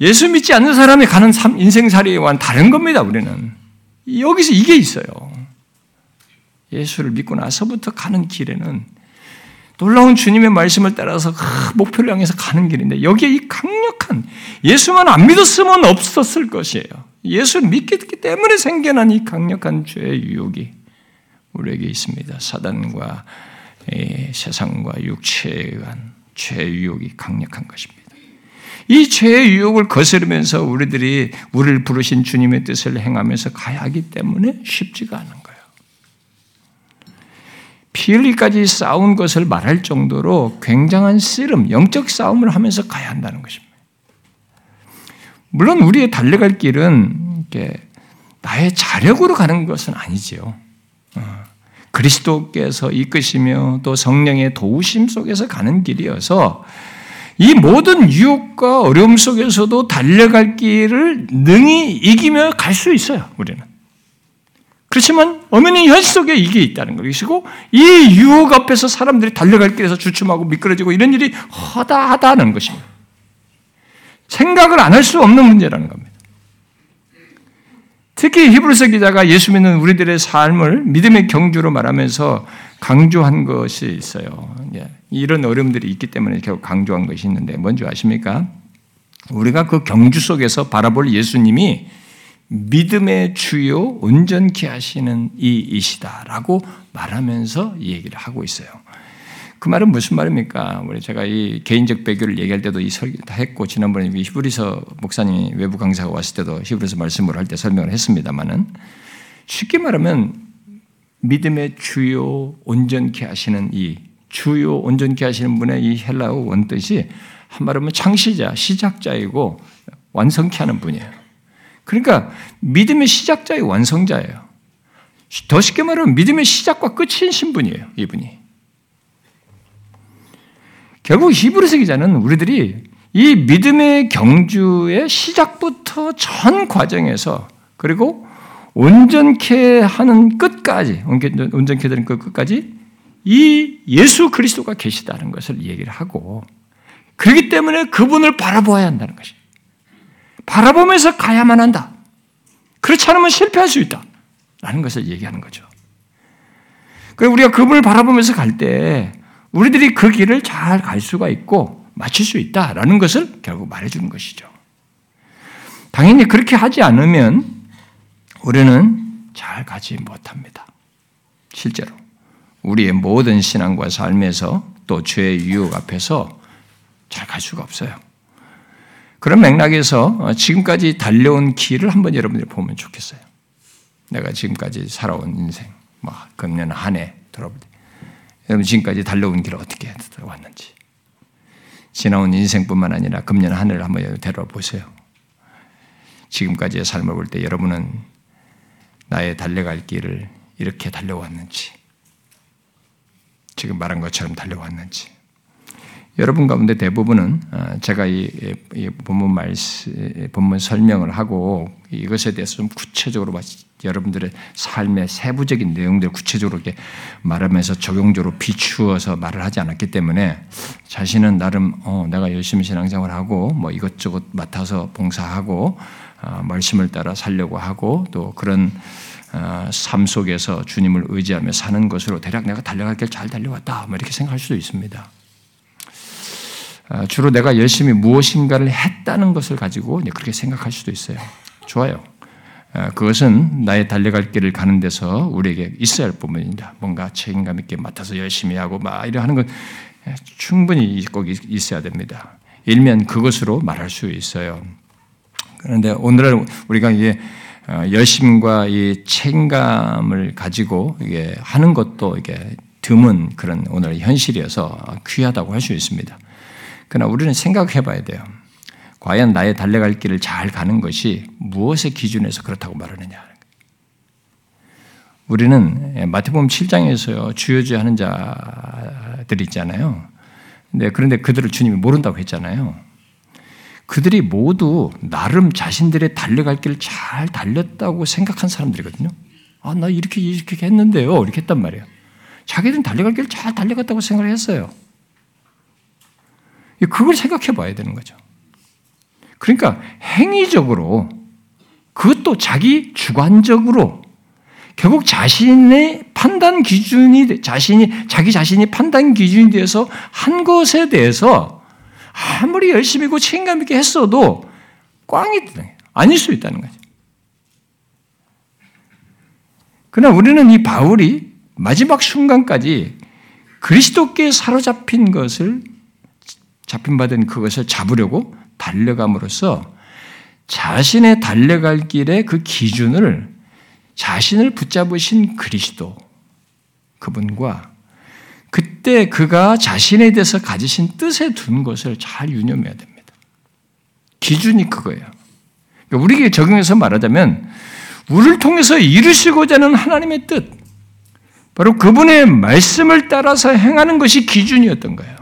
예수 믿지 않는 사람이 가는 인생살이와는 다른 겁니다. 우리는 여기서 이게 있어요. 예수를 믿고 나서부터 가는 길에는 놀라운 주님의 말씀을 따라서 목표를 향해서 가는 길인데 여기에 이 강력한 예수만 안 믿었으면 없었을 것이에요. 예수를 믿기 때문에 생겨난 이 강력한 죄의 유혹이 우리에게 있습니다. 사단과 세상과 육체에 의한 죄의 유혹이 강력한 것입니다. 이 죄의 유혹을 거스르면서 우리들이 우리를 부르신 주님의 뜻을 행하면서 가야 하기 때문에 쉽지가 않은 거예요. 피 흘리까지 싸운 것을 말할 정도로 굉장한 씨름, 영적 싸움을 하면서 가야 한다는 것입니다. 물론 우리의 달려갈 길은 나의 자력으로 가는 것은 아니지요. 어. 그리스도께서 이끄시며 또 성령의 도우심 속에서 가는 길이어서 이 모든 유혹과 어려움 속에서도 달려갈 길을 능히 이기며 갈 수 있어요, 우리는. 그렇지만 어머니 현실 속에 이게 있다는 것이고 이 유혹 앞에서 사람들이 달려갈 길에서 주춤하고 미끄러지고 이런 일이 허다하다는 것입니다. 생각을 안 할 수 없는 문제라는 겁니다. 특히 히브리서 기자가 예수 믿는 우리들의 삶을 믿음의 경주로 말하면서 강조한 것이 있어요. 예, 이런 어려움들이 있기 때문에 결국 강조한 것이 있는데 뭔지 아십니까? 우리가 그 경주 속에서 바라볼 예수님이 믿음의 주요 온전케 하시는 이이시다라고 말하면서 얘기를 하고 있어요. 그 말은 무슨 말입니까? 우리 제가 이 개인적 배교를 얘기할 때도 이 설교 다 했고 지난번에 히브리서 목사님 외부 강사가 왔을 때도 히브리서 말씀을 할 때 설명을 했습니다만은 쉽게 말하면 믿음의 주요 온전케 하시는 이 주요 온전케 하시는 분의 이 헬라어 원뜻이 한말하면 창시자, 시작자이고 완성케 하는 분이에요. 그러니까 믿음의 시작자의 완성자예요. 더 쉽게 말하면 믿음의 시작과 끝인 신분이에요, 이분이. 결국 히브리서 기자는 우리들이 이 믿음의 경주의 시작부터 전 과정에서 그리고 온전케 하는 끝까지 온전케 되는 그 끝까지 이 예수 그리스도가 계시다는 것을 얘기를 하고 그렇기 때문에 그분을 바라보아야 한다는 것이 바라보면서 가야만 한다. 그렇지 않으면 실패할 수 있다. 라는 것을 얘기하는 거죠. 그리고 우리가 그분을 바라보면서 갈 때 우리들이 그 길을 잘 갈 수가 있고 마칠 수 있다라는 것을 결국 말해주는 것이죠. 당연히 그렇게 하지 않으면 우리는 잘 가지 못합니다. 실제로. 우리의 모든 신앙과 삶에서 또 죄의 유혹 앞에서 잘 갈 수가 없어요. 그런 맥락에서 지금까지 달려온 길을 한번 여러분들이 보면 좋겠어요. 내가 지금까지 살아온 인생, 뭐, 금년 한 해 돌아볼 때. 여러분 지금까지 달려온 길을 어떻게 왔는지 지나온 인생뿐만 아니라 금년 한 해를 한번 되돌아보세요. 지금까지의 삶을 볼 때 여러분은 나의 달려갈 길을 이렇게 달려왔는지 지금 말한 것처럼 달려왔는지 여러분 가운데 대부분은 어, 제가 이 본문 말씀, 본문 설명을 하고 이것에 대해서 좀 구체적으로 여러분들의 삶의 세부적인 내용들을 구체적으로 이렇게 말하면서 적용적으로 비추어서 말을 하지 않았기 때문에 자신은 나름 어, 내가 열심히 신앙생활 하고 뭐 이것저것 맡아서 봉사하고 어, 말씀을 따라 살려고 하고 또 그런 어, 삶 속에서 주님을 의지하며 사는 것으로 대략 내가 달려갈 길 잘 달려왔다 뭐 이렇게 생각할 수도 있습니다. 어, 주로 내가 열심히 무엇인가를 했다는 것을 가지고 그렇게 생각할 수도 있어요. 좋아요. 어, 그것은 나의 달려갈 길을 가는 데서 우리에게 있어야 할 부분입니다. 뭔가 책임감 있게 맡아서 열심히 하고 막 이러 하는 건 충분히 꼭 있어야 됩니다. 일면 그것으로 말할 수 있어요. 그런데 오늘은 우리가 이게 어, 열심과 이 책임감을 가지고 이게 하는 것도 이게 드문 그런 오늘 현실이어서 귀하다고 할 수 있습니다. 그러나 우리는 생각해 봐야 돼요. 과연 나의 달려갈 길을 잘 가는 것이 무엇의 기준에서 그렇다고 말하느냐. 우리는 마태복음 7장에서요, 주여주 하는 자들이 있잖아요. 네, 그런데 그들을 주님이 모른다고 했잖아요. 그들이 모두 나름 자신들의 달려갈 길을 잘 달렸다고 생각한 사람들이거든요. 아, 나 이렇게, 이렇게 했는데요. 이렇게 했단 말이에요. 자기들은 달려갈 길을 잘 달려갔다고 생각을 했어요. 그걸 생각해 봐야 되는 거죠. 그러니까 행위적으로 그것도 자기 주관적으로 결국 자신의 판단 기준이 자신이 자기 자신이 판단 기준이 되어서 한 것에 대해서 아무리 열심히 고 책임감 있게 했어도 꽝이 아닐 수 있다는 거죠. 그러나 우리는 이 바울이 마지막 순간까지 그리스도께 사로잡힌 것을 잡힌 받은 그것을 잡으려고 달려감으로써 자신의 달려갈 길의 그 기준을 자신을 붙잡으신 그리스도 그분과 그때 그가 자신에 대해서 가지신 뜻에 둔 것을 잘 유념해야 됩니다. 기준이 그거예요. 그러니까 우리에게 적용해서 말하자면 우리를 통해서 이루시고자 하는 하나님의 뜻, 바로 그분의 말씀을 따라서 행하는 것이 기준이었던 거예요.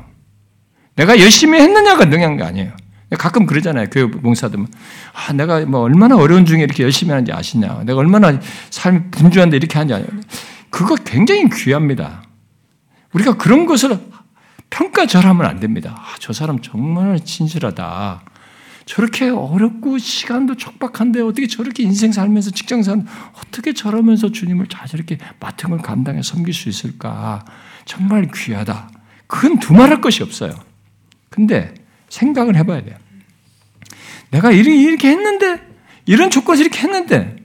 내가 열심히 했느냐가 능한 게 아니에요. 가끔 그러잖아요. 교회 봉사들. 아, 내가 뭐 얼마나 어려운 중에 이렇게 열심히 하는지 아시냐. 내가 얼마나 삶이 분주한데 이렇게 하냐. 그거 굉장히 귀합니다. 우리가 그런 것을 평가절하면 안 됩니다. 아, 저 사람 정말 진실하다. 저렇게 어렵고 시간도 촉박한데 어떻게 저렇게 인생 살면서 직장 살 어떻게 저러면서 주님을 잘 저렇게 맡은 걸 감당해 섬길 수 있을까? 정말 귀하다. 그건 두말할 것이 없어요. 근데 생각을 해봐야 돼요. 내가 이렇게 했는데 이런 조건에서 이렇게 했는데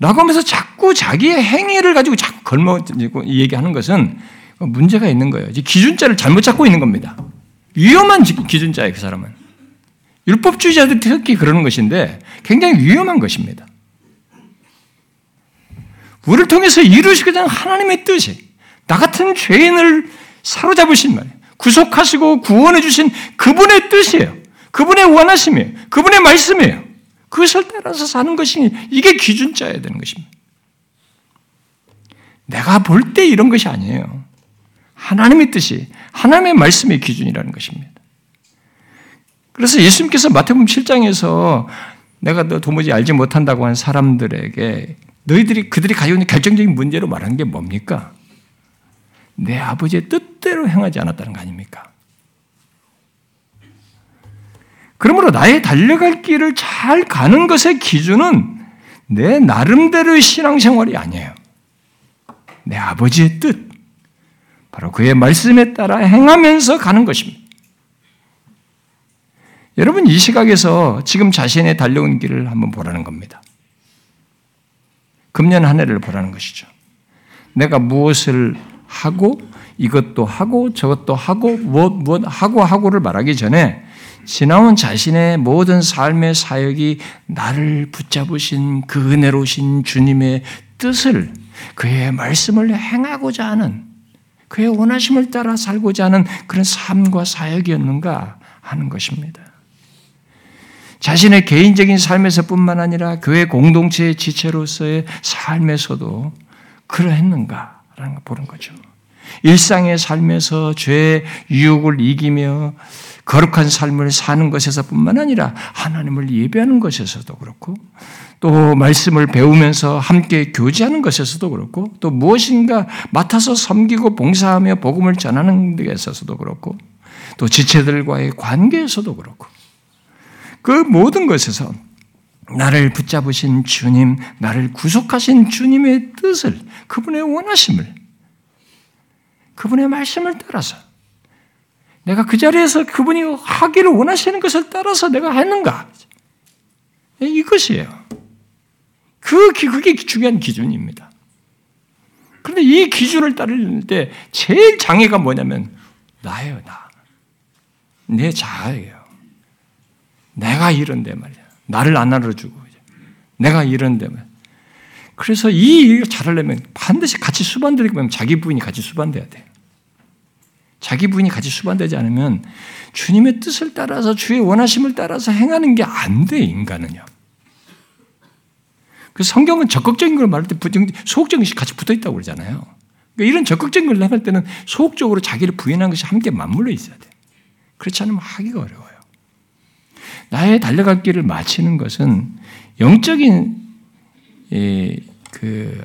라고 하면서 자꾸 자기의 행위를 가지고 자꾸 걸먹고 얘기하는 것은 문제가 있는 거예요. 기준자를 잘못 잡고 있는 겁니다. 위험한 기준자예요, 그 사람은. 율법주의자들 특히 그러는 것인데 굉장히 위험한 것입니다. 우리를 통해서 이루시고자 하나님의 뜻이 나 같은 죄인을 사로잡으신 말이에요. 구속하시고 구원해 주신 그분의 뜻이에요. 그분의 원하심이에요. 그분의 말씀이에요. 그것을 따라서 사는 것이 이게 기준자여야 되는 것입니다. 내가 볼 때 이런 것이 아니에요. 하나님의 뜻이 하나님의 말씀의 기준이라는 것입니다. 그래서 예수님께서 마태복음 7장에서 내가 너 도무지 알지 못한다고 한 사람들에게 너희들이 그들이 가지고 있는 결정적인 문제로 말하는 게 뭡니까? 내 아버지의 뜻대로 행하지 않았다는 거 아닙니까? 그러므로 나의 달려갈 길을 잘 가는 것의 기준은 내 나름대로의 신앙생활이 아니에요. 내 아버지의 뜻, 바로 그의 말씀에 따라 행하면서 가는 것입니다. 여러분 이 시각에서 지금 자신의 달려온 길을 한번 보라는 겁니다. 금년 한 해를 보라는 것이죠. 내가 무엇을 하고 이것도 하고 저것도 하고 무엇 무엇 하고 하고를 말하기 전에 지나온 자신의 모든 삶의 사역이 나를 붙잡으신 그 은혜로우신 주님의 뜻을 그의 말씀을 행하고자 하는 그의 원하심을 따라 살고자 하는 그런 삶과 사역이었는가 하는 것입니다. 자신의 개인적인 삶에서뿐만 아니라 교회 공동체의 지체로서의 삶에서도 그러했는가 라는 걸 보는 거죠. 일상의 삶에서 죄의 유혹을 이기며 거룩한 삶을 사는 것에서 뿐만 아니라 하나님을 예배하는 것에서도 그렇고 또 말씀을 배우면서 함께 교제하는 것에서도 그렇고 또 무엇인가 맡아서 섬기고 봉사하며 복음을 전하는 데 있어서도 그렇고 또 지체들과의 관계에서도 그렇고 그 모든 것에서 나를 붙잡으신 주님, 나를 구속하신 주님의 뜻을 그분의 원하심을 그분의 말씀을 따라서 내가 그 자리에서 그분이 하기를 원하시는 것을 따라서 내가 했는가? 이것이에요. 그, 그게 중요한 기준입니다. 그런데 이 기준을 따를 때 제일 장애가 뭐냐면 나예요, 나. 내 자아예요. 내가 이런데 말이야. 나를 안 알아주고 내가 이런데 그래서 이 일을 잘하려면 반드시 같이 수반되게 보면 자기 부인이 같이 수반돼야 돼요. 자기 부인이 같이 수반되지 않으면 주님의 뜻을 따라서 주의 원하심을 따라서 행하는 게 안 돼, 인간은요. 그 성경은 적극적인 걸 말할 때 소극적인 것이 같이 붙어 있다고 그러잖아요. 그러니까 이런 적극적인 걸 행할 때는 소극적으로 자기를 부인한 것이 함께 맞물려 있어야 돼. 그렇지 않으면 하기가 어려워요. 나의 달려갈 길을 마치는 것은 영적인 이, 그,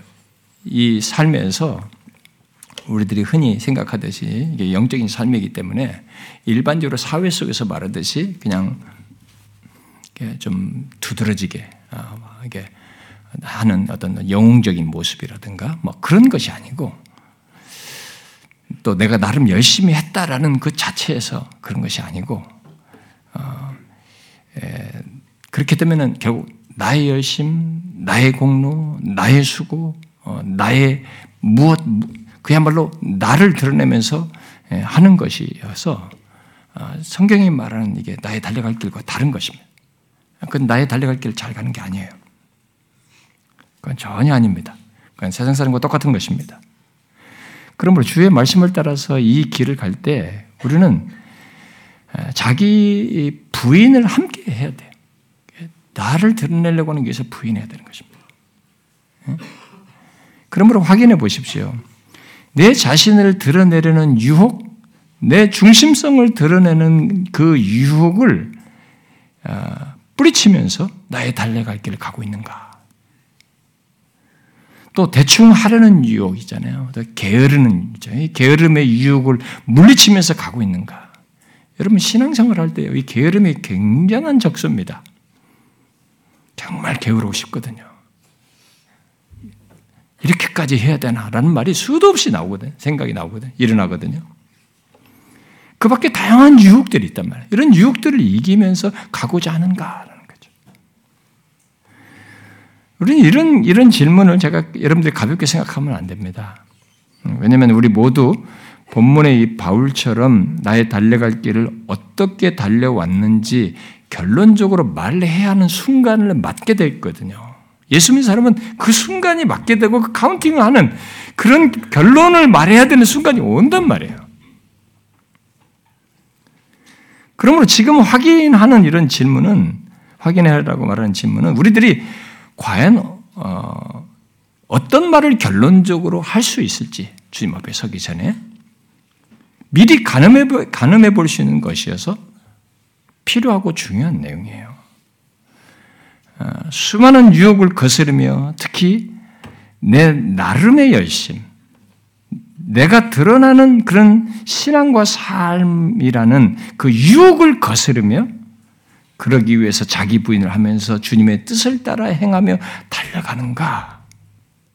이 삶에서 우리들이 흔히 생각하듯이 이게 영적인 삶이기 때문에 일반적으로 사회 속에서 말하듯이 그냥 좀 두드러지게 아, 이게 하는 어떤 영웅적인 모습이라든가 뭐 그런 것이 아니고 또 내가 나름 열심히 했다라는 그 자체에서 그런 것이 아니고 그렇게 되면은 결국 나의 열심, 나의 공로, 나의 수고, 어, 나의 무엇 그야말로 나를 드러내면서 예, 하는 것이어서 어, 성경이 말하는 이게 나의 달려갈 길과 다른 것입니다. 그건 나의 달려갈 길 잘 가는 게 아니에요. 그건 전혀 아닙니다. 그건 세상 사람과 똑같은 것입니다. 그러므로 주의 말씀을 따라서 이 길을 갈 때 우리는 자기 부인을 함께 해야 돼요. 나를 드러내려고 하는 것에서 부인해야 되는 것입니다. 그러므로 확인해 보십시오. 내 자신을 드러내려는 유혹, 내 중심성을 드러내는 그 유혹을 아, 뿌리치면서 나의 달려갈 길을 가고 있는가? 또 대충 하려는 유혹이잖아요. 또 게으르는 게으름의 유혹을 물리치면서 가고 있는가? 여러분 신앙생활 할때이 게으름이 굉장한 적소입니다. 정말 게으르고 싶거든요. 이렇게까지 해야 되나라는 말이 수도 없이 나오거든. 생각이 나오거든. 일어나거든요. 그 밖에 다양한 유혹들이 있단 말이에요. 이런 유혹들을 이기면서 가고자 하는가라는 거죠. 우리는 이런, 이런 질문을 제가 여러분들이 가볍게 생각하면 안 됩니다. 왜냐하면 우리 모두 본문의 이 바울처럼 나의 달려갈 길을 어떻게 달려왔는지 결론적으로 말해야 하는 순간을 맞게 됐거든요. 예수 믿는 사람은 그 순간이 맞게 되고 그 카운팅을 하는 그런 결론을 말해야 되는 순간이 온단 말이에요. 그러므로 지금 확인하는 이런 질문은 확인해라고 말하는 질문은 우리들이 과연 어, 어떤 말을 결론적으로 할 수 있을지 주님 앞에 서기 전에 미리 가늠해, 가늠해 볼 수 있는 것이어서 필요하고 중요한 내용이에요. 어, 수많은 유혹을 거스르며 특히 내 나름의 열심, 내가 드러나는 그런 신앙과 삶이라는 그 유혹을 거스르며 그러기 위해서 자기 부인을 하면서 주님의 뜻을 따라 행하며 달려가는가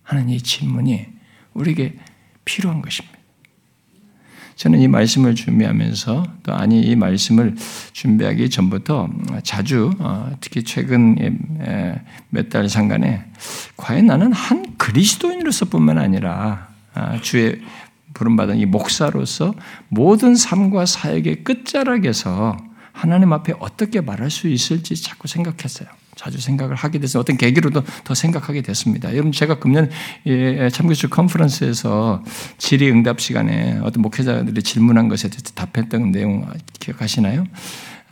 하는 이 질문이 우리에게 필요한 것입니다. 저는 이 말씀을 준비하면서 또 아니 이 말씀을 준비하기 전부터 자주 어, 특히 최근 몇 달 상간에 과연 나는 한 그리스도인으로서뿐만 아니라 아, 주의 부름받은 이 목사로서 모든 삶과 사역의 끝자락에서 하나님 앞에 어떻게 말할 수 있을지 자꾸 생각했어요. 자주 생각을 하게 돼서 어떤 계기로도 더 생각하게 됐습니다. 여러분 제가 금년 참교수 컨퍼런스에서 질의응답 시간에 어떤 목회자들이 질문한 것에 대해서 답했던 내용 기억하시나요?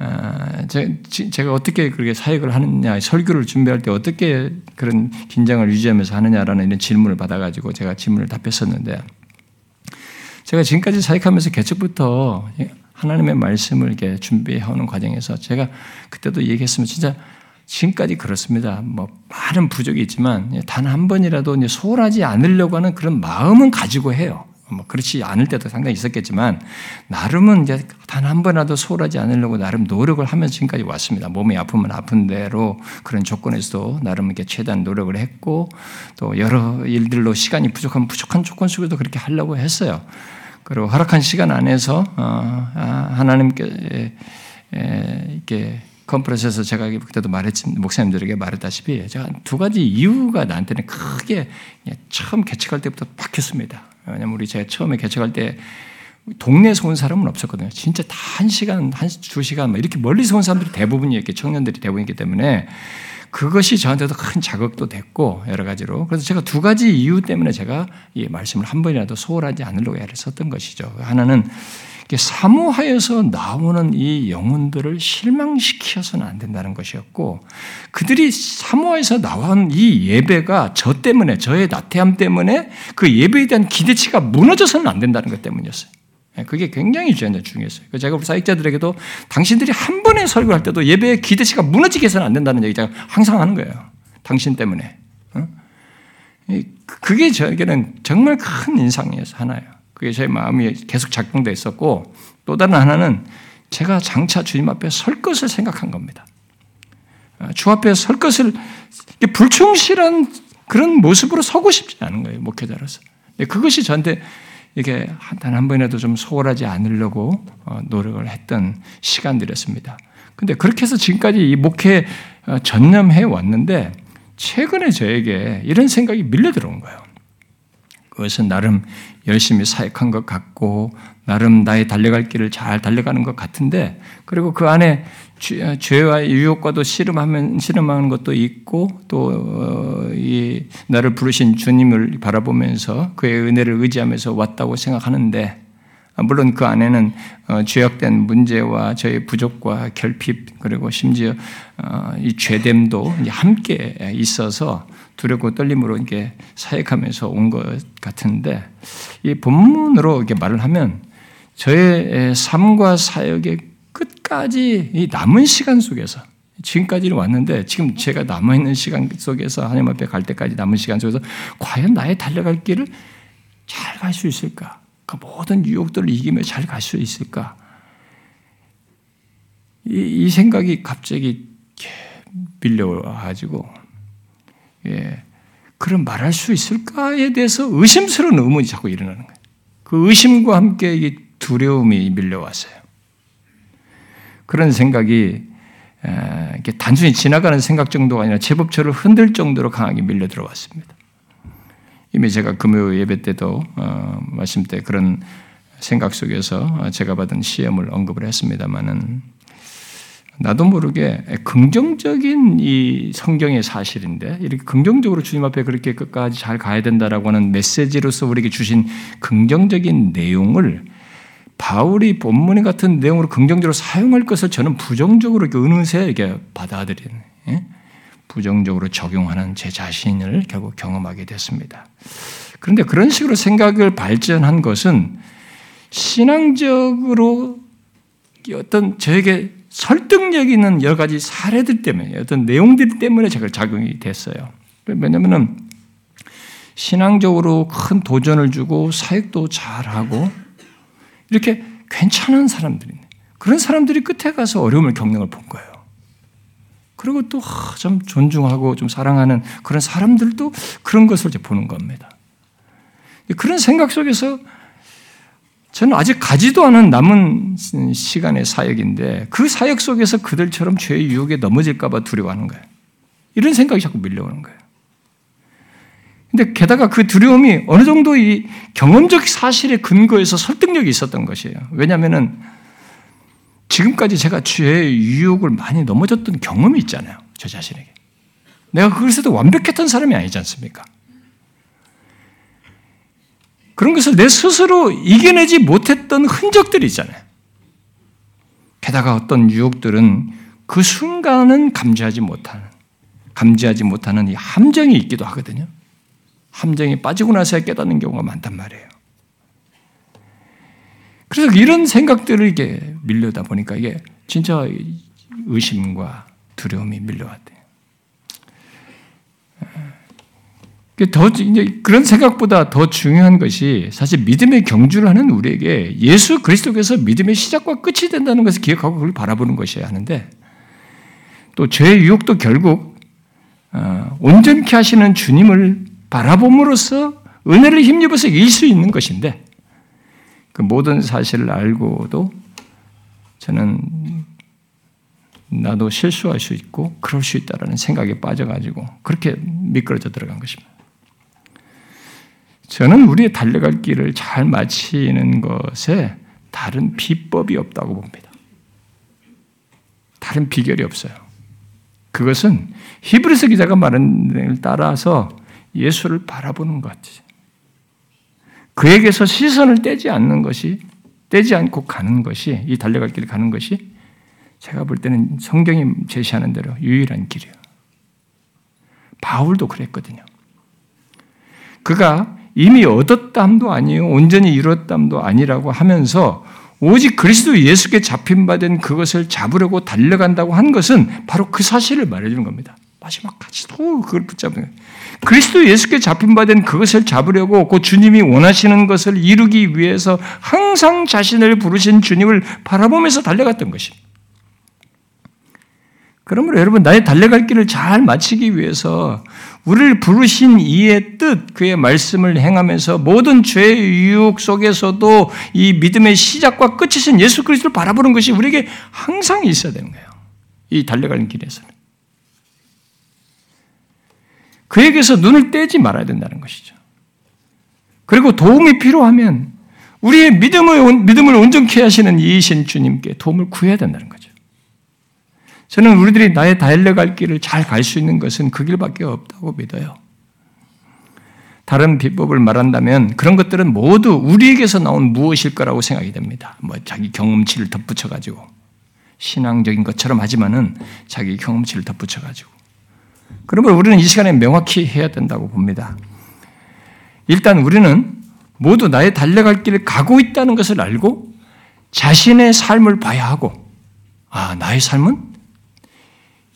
아, 제가 어떻게 그렇게 사역을 하느냐, 설교를 준비할 때 어떻게 그런 긴장을 유지하면서 하느냐라는 이런 질문을 받아가지고 제가 질문을 답했었는데, 제가 지금까지 사역하면서 개척부터 하나님의 말씀을 이렇게 준비해오는 과정에서 제가 그때도 얘기했으면 진짜 지금까지 그렇습니다. 뭐 많은 부족이 있지만 단 한 번이라도 소홀하지 않으려고 하는 그런 마음은 가지고 해요. 뭐 그렇지 않을 때도 상당히 있었겠지만 나름은 이제 단 한 번이라도 소홀하지 않으려고 나름 노력을 하면서 지금까지 왔습니다. 몸이 아프면 아픈 대로 그런 조건에서도 나름 이렇게 최대한 노력을 했고 또 여러 일들로 시간이 부족한 부족한 조건 속에도 그렇게 하려고 했어요. 그리고 허락한 시간 안에서 어, 아, 하나님께 이렇게 컨퍼런스에서 제가 그때도 말했지 목사님들에게 말했다시피 제가 두 가지 이유가 나한테는 크게 처음 개척할 때부터 박혔습니다. 왜냐면 우리 제가 처음에 개척할 때 동네에서 온 사람은 없었거든요. 진짜 다 한 시간, 한 두 시간, 이렇게 멀리서 온 사람들이 대부분이 이렇게 청년들이 대부분이기 때문에 그것이 저한테도 큰 자극도 됐고 여러 가지로 그래서 제가 두 가지 이유 때문에 제가 이 말씀을 한 번이라도 소홀하지 않으려고 애를 썼던 것이죠. 하나는 사모하여서 나오는 이 영혼들을 실망시켜서는 안 된다는 것이었고 그들이 사모하여서 나온 이 예배가 저 때문에 저의 나태함 때문에 그 예배에 대한 기대치가 무너져서는 안 된다는 것 때문이었어요. 예, 그게 굉장히 중요했어요. 제가 우리 사역자들에게도 당신들이 한 번에 설교할 를 때도 예배의 기대치가 무너지게 해서는 안 된다는 얘기 제가 항상 하는 거예요. 당신 때문에. 어? 그게 저에게는 정말 큰 인상이어서 하나예요. 그게 제 마음이 계속 작동돼 있었고 또 다른 하나는 제가 장차 주님 앞에 설 것을 생각한 겁니다. 어, 주 앞에 설 것을 불충실한 그런 모습으로 서고 싶지 않은 거예요. 목회자로서. 그것이 저한테 이게 단 한 번이라도 좀 소홀하지 않으려고 어, 노력을 했던 시간들이었습니다. 근데 그렇게 해서 지금까지 이 목회 어, 전념해 왔는데 최근에 저에게 이런 생각이 밀려 들어온 거예요. 그것은 나름 열심히 사역한 것 같고 나름 나의 달려갈 길을 잘 달려가는 것 같은데 그리고 그 안에 죄와 유혹과도 씨름하면 씨름하는 것도 있고 또이 어, 나를 부르신 주님을 바라보면서 그의 은혜를 의지하면서 왔다고 생각하는데 물론 그 안에는 어, 죄악된 문제와 저의 부족과 결핍 그리고 심지어 어, 이 죄됨도 함께 있어서 두렵고 떨림으로 이렇게 사역하면서 온 것 같은데 이 본문으로 이렇게 말을 하면 저의 삶과 사역의 끝까지 이 남은 시간 속에서 지금까지는 왔는데 지금 제가 남아 있는 시간 속에서 하나님 앞에 갈 때까지 남은 시간 속에서 과연 나의 달려갈 길을 잘 갈 수 있을까? 그 모든 유혹들을 이기며 잘 갈 수 있을까? 이, 이 생각이 갑자기 밀려와가지고 예, 그런 말할 수 있을까에 대해서 의심스러운 의문이 자꾸 일어나는 거예요. 그 의심과 함께 이 두려움이 밀려왔어요. 그런 생각이 이렇게 단순히 지나가는 생각 정도가 아니라 제법 저를 흔들 정도로 강하게 밀려 들어왔습니다. 이미 제가 금요 예배 때도 어, 말씀 때 그런 생각 속에서 제가 받은 시험을 언급을 했습니다만은 나도 모르게 긍정적인 이 성경의 사실인데 이렇게 긍정적으로 주님 앞에 그렇게 끝까지 잘 가야 된다라고 하는 메시지로서 우리에게 주신 긍정적인 내용을 바울이 본문의 같은 내용으로 긍정적으로 사용할 것을 저는 부정적으로 은은새 이렇게 받아들이는 예? 부정적으로 적용하는 제 자신을 결국 경험하게 됐습니다. 그런데 그런 식으로 생각을 발전한 것은 신앙적으로 어떤 저에게 설득력 있는 여러 가지 사례들 때문에 어떤 내용들 때문에 제가 작용이 됐어요. 왜냐하면 신앙적으로 큰 도전을 주고 사역도 잘하고 이렇게 괜찮은 사람들이 그런 사람들이 끝에 가서 어려움을 겪는 걸 본 거예요. 그리고 또 좀 존중하고 좀 사랑하는 그런 사람들도 그런 것을 이제 보는 겁니다. 그런 생각 속에서 저는 아직 가지도 않은 남은 시간의 사역인데 그 사역 속에서 그들처럼 죄의 유혹에 넘어질까봐 두려워하는 거예요. 이런 생각이 자꾸 밀려오는 거예요. 근데 게다가 그 두려움이 어느 정도 이 경험적 사실의 근거에서 설득력이 있었던 것이에요. 왜냐하면은 지금까지 제가 죄의 유혹을 많이 넘어졌던 경험이 있잖아요. 저 자신에게. 내가 그것에도 완벽했던 사람이 아니지 않습니까? 그런 것을 내 스스로 이겨내지 못했던 흔적들이 있잖아요. 게다가 어떤 유혹들은 그 순간은 감지하지 못하는, 감지하지 못하는 이 함정이 있기도 하거든요. 함정에 빠지고 나서야 깨닫는 경우가 많단 말이에요. 그래서 이런 생각들을 이게 밀려다 보니까 이게 진짜 의심과 두려움이 밀려왔대요. 더 이제 그런 생각보다 더 중요한 것이 사실 믿음의 경주를 하는 우리에게 예수 그리스도께서 믿음의 시작과 끝이 된다는 것을 기억하고 그걸 바라보는 것이어야 하는데 또 죄의 유혹도 결국 어, 온전케 하시는 주님을 바라봄으로써 은혜를 힘입어서 이길 수 있는 것인데 그 모든 사실을 알고도 저는 나도 실수할 수 있고 그럴 수 있다라는 생각에 빠져가지고 그렇게 미끄러져 들어간 것입니다. 저는 우리의 달려갈 길을 잘 마치는 것에 다른 비법이 없다고 봅니다. 다른 비결이 없어요. 그것은 히브리서 기자가 말한 을 따라서 예수를 바라보는 것이지. 그에게서 시선을 떼지 않는 것이 떼지 않고 가는 것이 이 달려갈 길 가는 것이 제가 볼 때는 성경이 제시하는 대로 유일한 길이에요. 바울도 그랬거든요. 그가 이미 얻었담도 아니요 온전히 이뤘담도 아니라고 하면서 오직 그리스도 예수께 잡힌 바 된 그것을 잡으려고 달려간다고 한 것은 바로 그 사실을 말해주는 겁니다. 마지막까지도 그걸 붙잡는 거예요. 그리스도 예수께 잡힌 바 된 그것을 잡으려고 그 주님이 원하시는 것을 이루기 위해서 항상 자신을 부르신 주님을 바라보면서 달려갔던 것입니다. 그러므로 여러분 나의 달려갈 길을 잘 마치기 위해서 우리를 부르신 이의 뜻, 그의 말씀을 행하면서 모든 죄의 유혹 속에서도 이 믿음의 시작과 끝이신 예수 그리스도를 바라보는 것이 우리에게 항상 있어야 되는 거예요. 이 달려가는 길에서는. 그에게서 눈을 떼지 말아야 된다는 것이죠. 그리고 도움이 필요하면 우리의 믿음을, 믿음을 온전케 하시는 이이신 주님께 도움을 구해야 된다는 거죠. 저는 우리들이 나의 달려갈 길을 잘 갈 수 있는 것은 그 길밖에 없다고 믿어요. 다른 비법을 말한다면 그런 것들은 모두 우리에게서 나온 무엇일 거라고 생각이 됩니다. 뭐 자기 경험치를 덧붙여 가지고 신앙적인 것처럼 하지만은 자기 경험치를 덧붙여 가지고 그러면 우리는 이 시간에 명확히 해야 된다고 봅니다. 일단 우리는 모두 나의 달려갈 길을 가고 있다는 것을 알고 자신의 삶을 봐야 하고 아 나의 삶은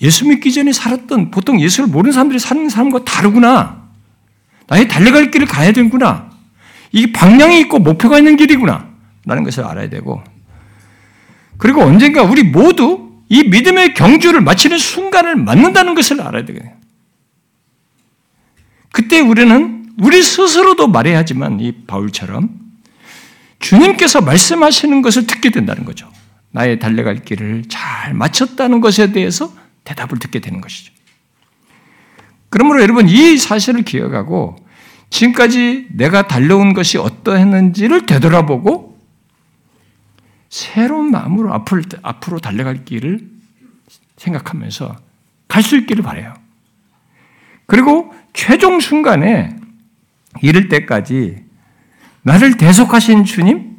예수 믿기 전에 살았던 보통 예수를 모르는 사람들이 사는 삶과 다르구나. 나의 달려갈 길을 가야 되는구나. 이게 방향이 있고 목표가 있는 길이구나. 라는 것을 알아야 되고. 그리고 언젠가 우리 모두 이 믿음의 경주를 마치는 순간을 맞는다는 것을 알아야 되거든요. 그때 우리는 우리 스스로도 말해야 하지만 이 바울처럼 주님께서 말씀하시는 것을 듣게 된다는 거죠. 나의 달려갈 길을 잘 마쳤다는 것에 대해서 대답을 듣게 되는 것이죠. 그러므로 여러분 이 사실을 기억하고 지금까지 내가 달려온 것이 어떠했는지를 되돌아보고 새로운 마음으로 앞으로 달려갈 길을 생각하면서 갈 수 있기를 바래요. 그리고 최종 순간에 이를 때까지 나를 대속하신 주님,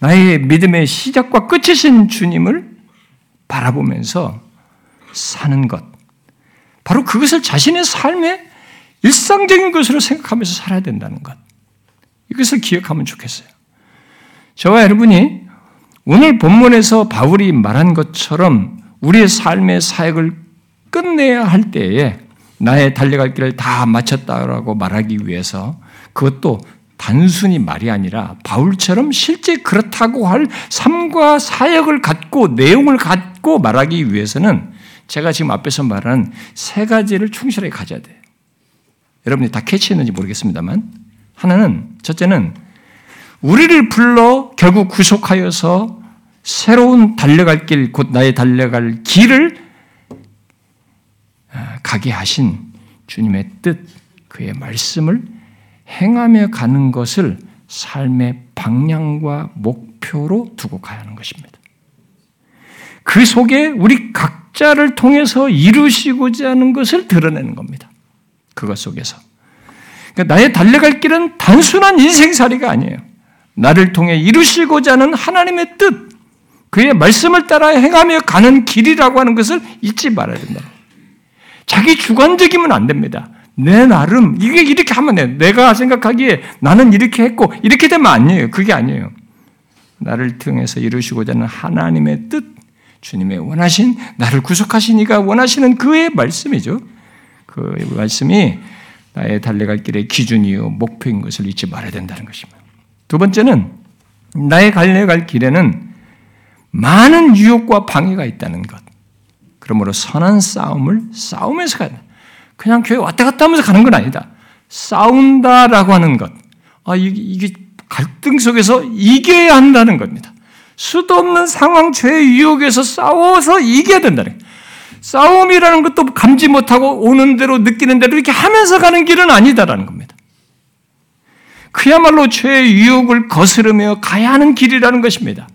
나의 믿음의 시작과 끝이신 주님을 바라보면서 사는 것. 바로 그것을 자신의 삶의 일상적인 것으로 생각하면서 살아야 된다는 것. 이것을 기억하면 좋겠어요. 저와 여러분이 오늘 본문에서 바울이 말한 것처럼 우리의 삶의 사역을 끝내야 할 때에 나의 달려갈 길을 다 마쳤다라고 말하기 위해서 그것도 단순히 말이 아니라 바울처럼 실제 그렇다고 할 삶과 사역을 갖고 내용을 갖고 말하기 위해서는 제가 지금 앞에서 말한 세 가지를 충실하게 가져야 돼요. 여러분이 다 캐치했는지 모르겠습니다만 하나는 첫째는 우리를 불러 결국 구속하여서 새로운 달려갈 길, 곧 나의 달려갈 길을 아, 가게 하신 주님의 뜻, 그의 말씀을 행하며 가는 것을 삶의 방향과 목표로 두고 가야 하는 것입니다. 그 속에 우리 각 자를 통해서 이루시고자 하는 것을 드러내는 겁니다. 그것 속에서. 그러니까 나의 달려갈 길은 단순한 인생살이가 아니에요. 나를 통해 이루시고자 하는 하나님의 뜻, 그의 말씀을 따라 행하며 가는 길이라고 하는 것을 잊지 말아야 된다. 자기 주관적이면 안 됩니다. 내 나름, 이게 이렇게 하면 돼. 내가 생각하기에 나는 이렇게 했고, 이렇게 되면 아니에요. 그게 아니에요. 나를 통해서 이루시고자 하는 하나님의 뜻, 주님의 원하신 나를 구속하신 이가 원하시는 그의 말씀이죠. 그 말씀이 나의 달려갈 길의 기준이요 목표인 것을 잊지 말아야 된다는 것입니다. 두 번째는 나의 달려갈 길에는 많은 유혹과 방해가 있다는 것. 그러므로 선한 싸움을 싸우면서 가야 돼. 그냥 교회 왔다 갔다 하면서 가는 건 아니다. 싸운다라고 하는 것. 아, 이게 갈등 속에서 이겨야 한다는 겁니다. 수도 없는 상황, 죄의 유혹에서 싸워서 이겨야 된다는 싸움이라는 것도 감지 못하고 오는 대로 느끼는 대로 이렇게 하면서 가는 길은 아니다라는 겁니다. 그야말로 죄의 유혹을 거스르며 가야 하는 길이라는 것입니다.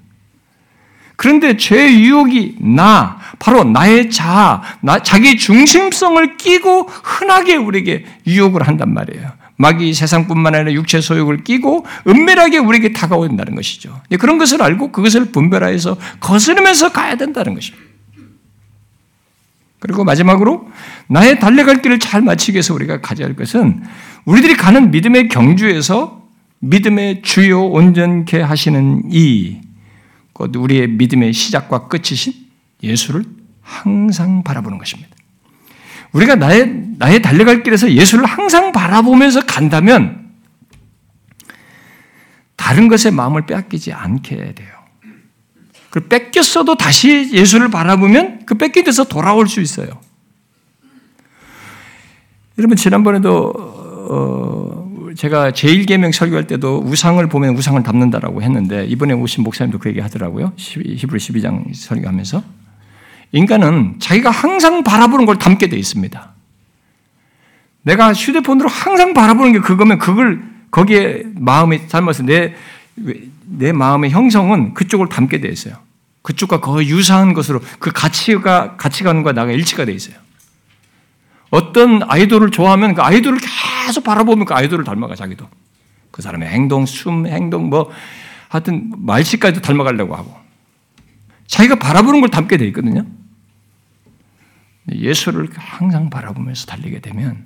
그런데 죄의 유혹이 나, 바로 나의 자아, 나, 자기 중심성을 끼고 흔하게 우리에게 유혹을 한단 말이에요. 마귀 세상뿐만 아니라 육체 소욕을 끼고 은밀하게 우리에게 다가온다는 것이죠. 그런 것을 알고 그것을 분별하여서 거스르면서 가야 된다는 것입니다. 그리고 마지막으로 나의 달려갈 길을 잘 마치기 위해서 우리가 가져야 할 것은 우리들이 가는 믿음의 경주에서 믿음의 주요 온전케 하시는 이, 곧 우리의 믿음의 시작과 끝이신 예수를 항상 바라보는 것입니다. 우리가 나의, 나의 달려갈 길에서 예수를 항상 바라보면서 간다면 다른 것에 마음을 빼앗기지 않게 돼요. 그 뺏겼어도 다시 예수를 바라보면 그 뺏긴 데서 돌아올 수 있어요. 여러분 지난번에도 어 제가 제1계명 설교할 때도 우상을 보면 우상을 담는다라고 했는데 이번에 오신 목사님도 그 얘기 하더라고요. 히브리 12장 설교하면서 인간은 자기가 항상 바라보는 걸 담게 돼 있습니다. 내가 휴대폰으로 항상 바라보는 게 그거면 그걸 거기에 마음이 삶아서 내, 내 마음의 형성은 그쪽을 담게 돼 있어요. 그쪽과 거의 유사한 것으로 그 가치가, 가치관과 나가 일치가 돼 있어요. 어떤 아이돌을 좋아하면 그 아이돌을 계속 바라보면 그 아이돌을 닮아가, 자기도. 그 사람의 행동, 숨, 행동, 뭐, 하여튼 말씨까지도 닮아가려고 하고. 자기가 바라보는 걸 담게 돼 있거든요. 예수를 항상 바라보면서 달리게 되면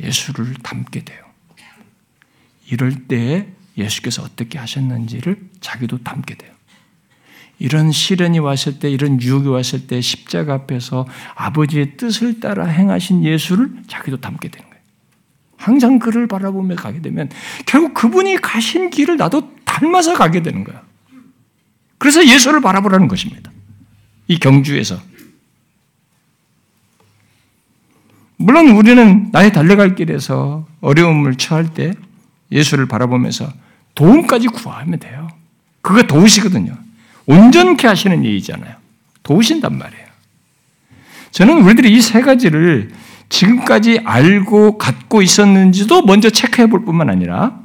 예수를 닮게 돼요. 이럴 때 예수께서 어떻게 하셨는지를 자기도 닮게 돼요. 이런 시련이 왔을 때, 이런 유혹이 왔을 때 십자가 앞에서 아버지의 뜻을 따라 행하신 예수를 자기도 닮게 되는 거예요. 항상 그를 바라보며 가게 되면 결국 그분이 가신 길을 나도 닮아서 가게 되는 거야. 그래서 예수를 바라보라는 것입니다. 이 경주에서. 물론 우리는 나의 달려갈 길에서 어려움을 처할 때 예수를 바라보면서 도움까지 구하면 돼요. 그거 도우시거든요. 온전케 하시는 일이잖아요. 도우신단 말이에요. 저는 우리들이 이 세 가지를 지금까지 알고 갖고 있었는지도 먼저 체크해 볼 뿐만 아니라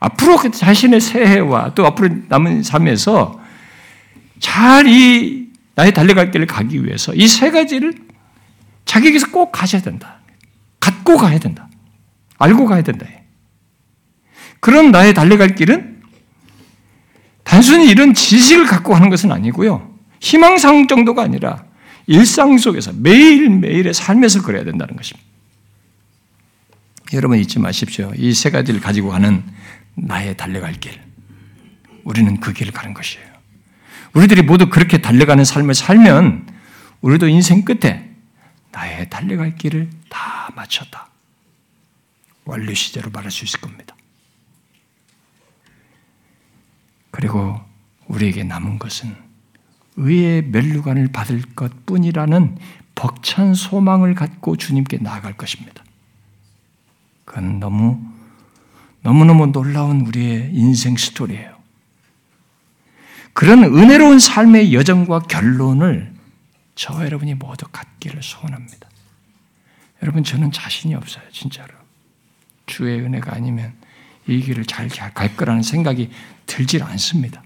앞으로 그 자신의 새해와 또 앞으로 남은 삶에서 잘 이 나의 달려갈 길을 가기 위해서 이 세 가지를 자기에게서 꼭 가셔야 된다. 갖고 가야 된다. 알고 가야 된다. 그런 나의 달려갈 길은 단순히 이런 지식을 갖고 하는 것은 아니고요. 희망상 정도가 아니라 일상 속에서 매일매일의 삶에서 그래야 된다는 것입니다. 여러분 잊지 마십시오. 이 세 가지를 가지고 가는 나의 달려갈 길. 우리는 그 길을 가는 것이에요. 우리들이 모두 그렇게 달려가는 삶을 살면 우리도 인생 끝에 나의 달려갈 길을 다 마쳤다. 완료 시제로 말할 수 있을 겁니다. 그리고 우리에게 남은 것은 의의 멸류관을 받을 것 뿐이라는 벅찬 소망을 갖고 주님께 나아갈 것입니다. 그건 너무, 너무너무 놀라운 우리의 인생 스토리예요. 그런 은혜로운 삶의 여정과 결론을 저와 여러분이 모두 갖기를 소원합니다. 여러분, 저는 자신이 없어요, 진짜로. 주의 은혜가 아니면 이 길을 잘 갈 거라는 생각이 들질 않습니다.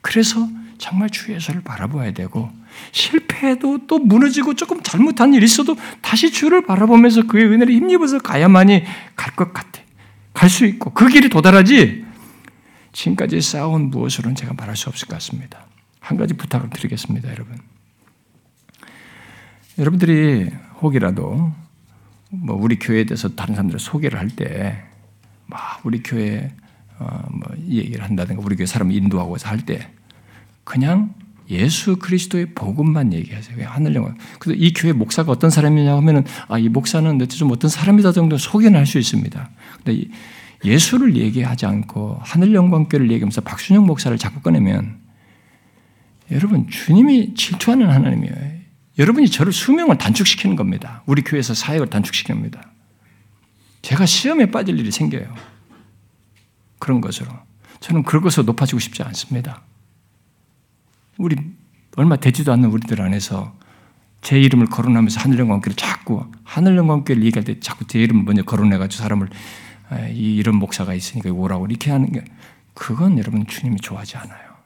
그래서 정말 주 예수를 바라봐야 되고 실패해도 또 무너지고 조금 잘못한 일이 있어도 다시 주를 바라보면서 그의 은혜를 힘입어서 가야만이 갈 것 같아. 갈 수 있고 그 길이 도달하지 지금까지 쌓아온 무엇으로는 제가 말할 수 없을 것 같습니다. 한 가지 부탁을 드리겠습니다, 여러분. 여러분들이 혹이라도 뭐 우리 교회에 대해서 다른 사람들 소개를 할 때, 막 우리 교회 어, 뭐 얘기를 한다든가 우리 교회 사람 인도하고서 할 때 그냥 예수 그리스도의 복음만 얘기하세요. 하늘 영광. 그래서 이 교회 목사가 어떤 사람이냐 하면은 아, 이 목사는 좀 어떤 사람이다 정도 소개는 할 수 있습니다. 근데 예수를 얘기하지 않고 하늘 영광교를 얘기하면서 박순영 목사를 자꾸 꺼내면 여러분 주님이 질투하는 하나님이에요. 여러분이 저를 수명을 단축시키는 겁니다. 우리 교회에서 사역을 단축시키는 겁니다. 제가 시험에 빠질 일이 생겨요. 그런 것으로. 저는 그것으로 높아지고 싶지 않습니다. 우리 얼마 되지도 않는 우리들 안에서 제 이름을 거론하면서 하늘영광교를 자꾸 하늘영광교를 얘기할 때 자꾸 제 이름을 먼저 거론해가지고 사람을 이 이런 목사가 있으니까 오라고 이렇게 하는 게 그건 여러분 주님이 좋아하지 않아요.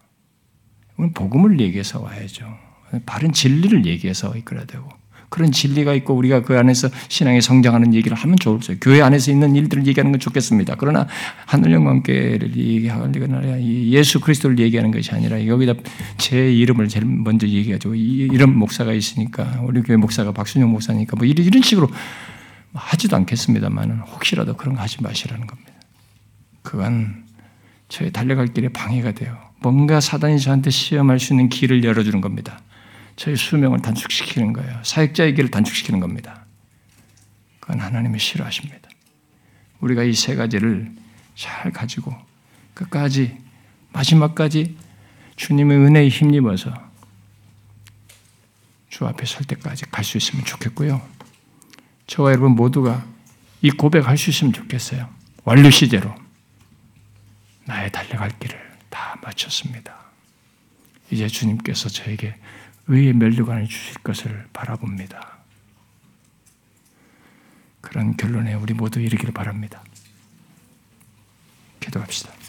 우리는 복음을 얘기해서 와야죠. 바른 진리를 얘기해서 이끌어야 되고 그런 진리가 있고 우리가 그 안에서 신앙에 성장하는 얘기를 하면 좋을죠. 교회 안에서 있는 일들을 얘기하는 건 좋겠습니다. 그러나 하늘 영광께를 얘기하거나 예수 그리스도를 얘기하는 것이 아니라 여기다 제 이름을 제일 먼저 얘기하죠. 이런 목사가 있으니까 우리 교회 목사가 박순영 목사니까 뭐 이런 식으로 하지도 않겠습니다만 혹시라도 그런 거 하지 마시라는 겁니다. 그건 저희 달려갈 길에 방해가 돼요. 뭔가 사단이 저한테 시험할 수 있는 길을 열어주는 겁니다. 저희 수명을 단축시키는 거예요. 사역자의 길을 단축시키는 겁니다. 그건 하나님이 싫어하십니다. 우리가 이 세 가지를 잘 가지고 끝까지 마지막까지 주님의 은혜에 힘입어서 주 앞에 설 때까지 갈 수 있으면 좋겠고요. 저와 여러분 모두가 이 고백할 수 있으면 좋겠어요. 완료 시제로 나의 달려갈 길을 다 마쳤습니다. 이제 주님께서 저에게 의의 멸류관을 주실 것을 바라봅니다. 그런 결론에 우리 모두 이르기를 바랍니다. 기도합시다.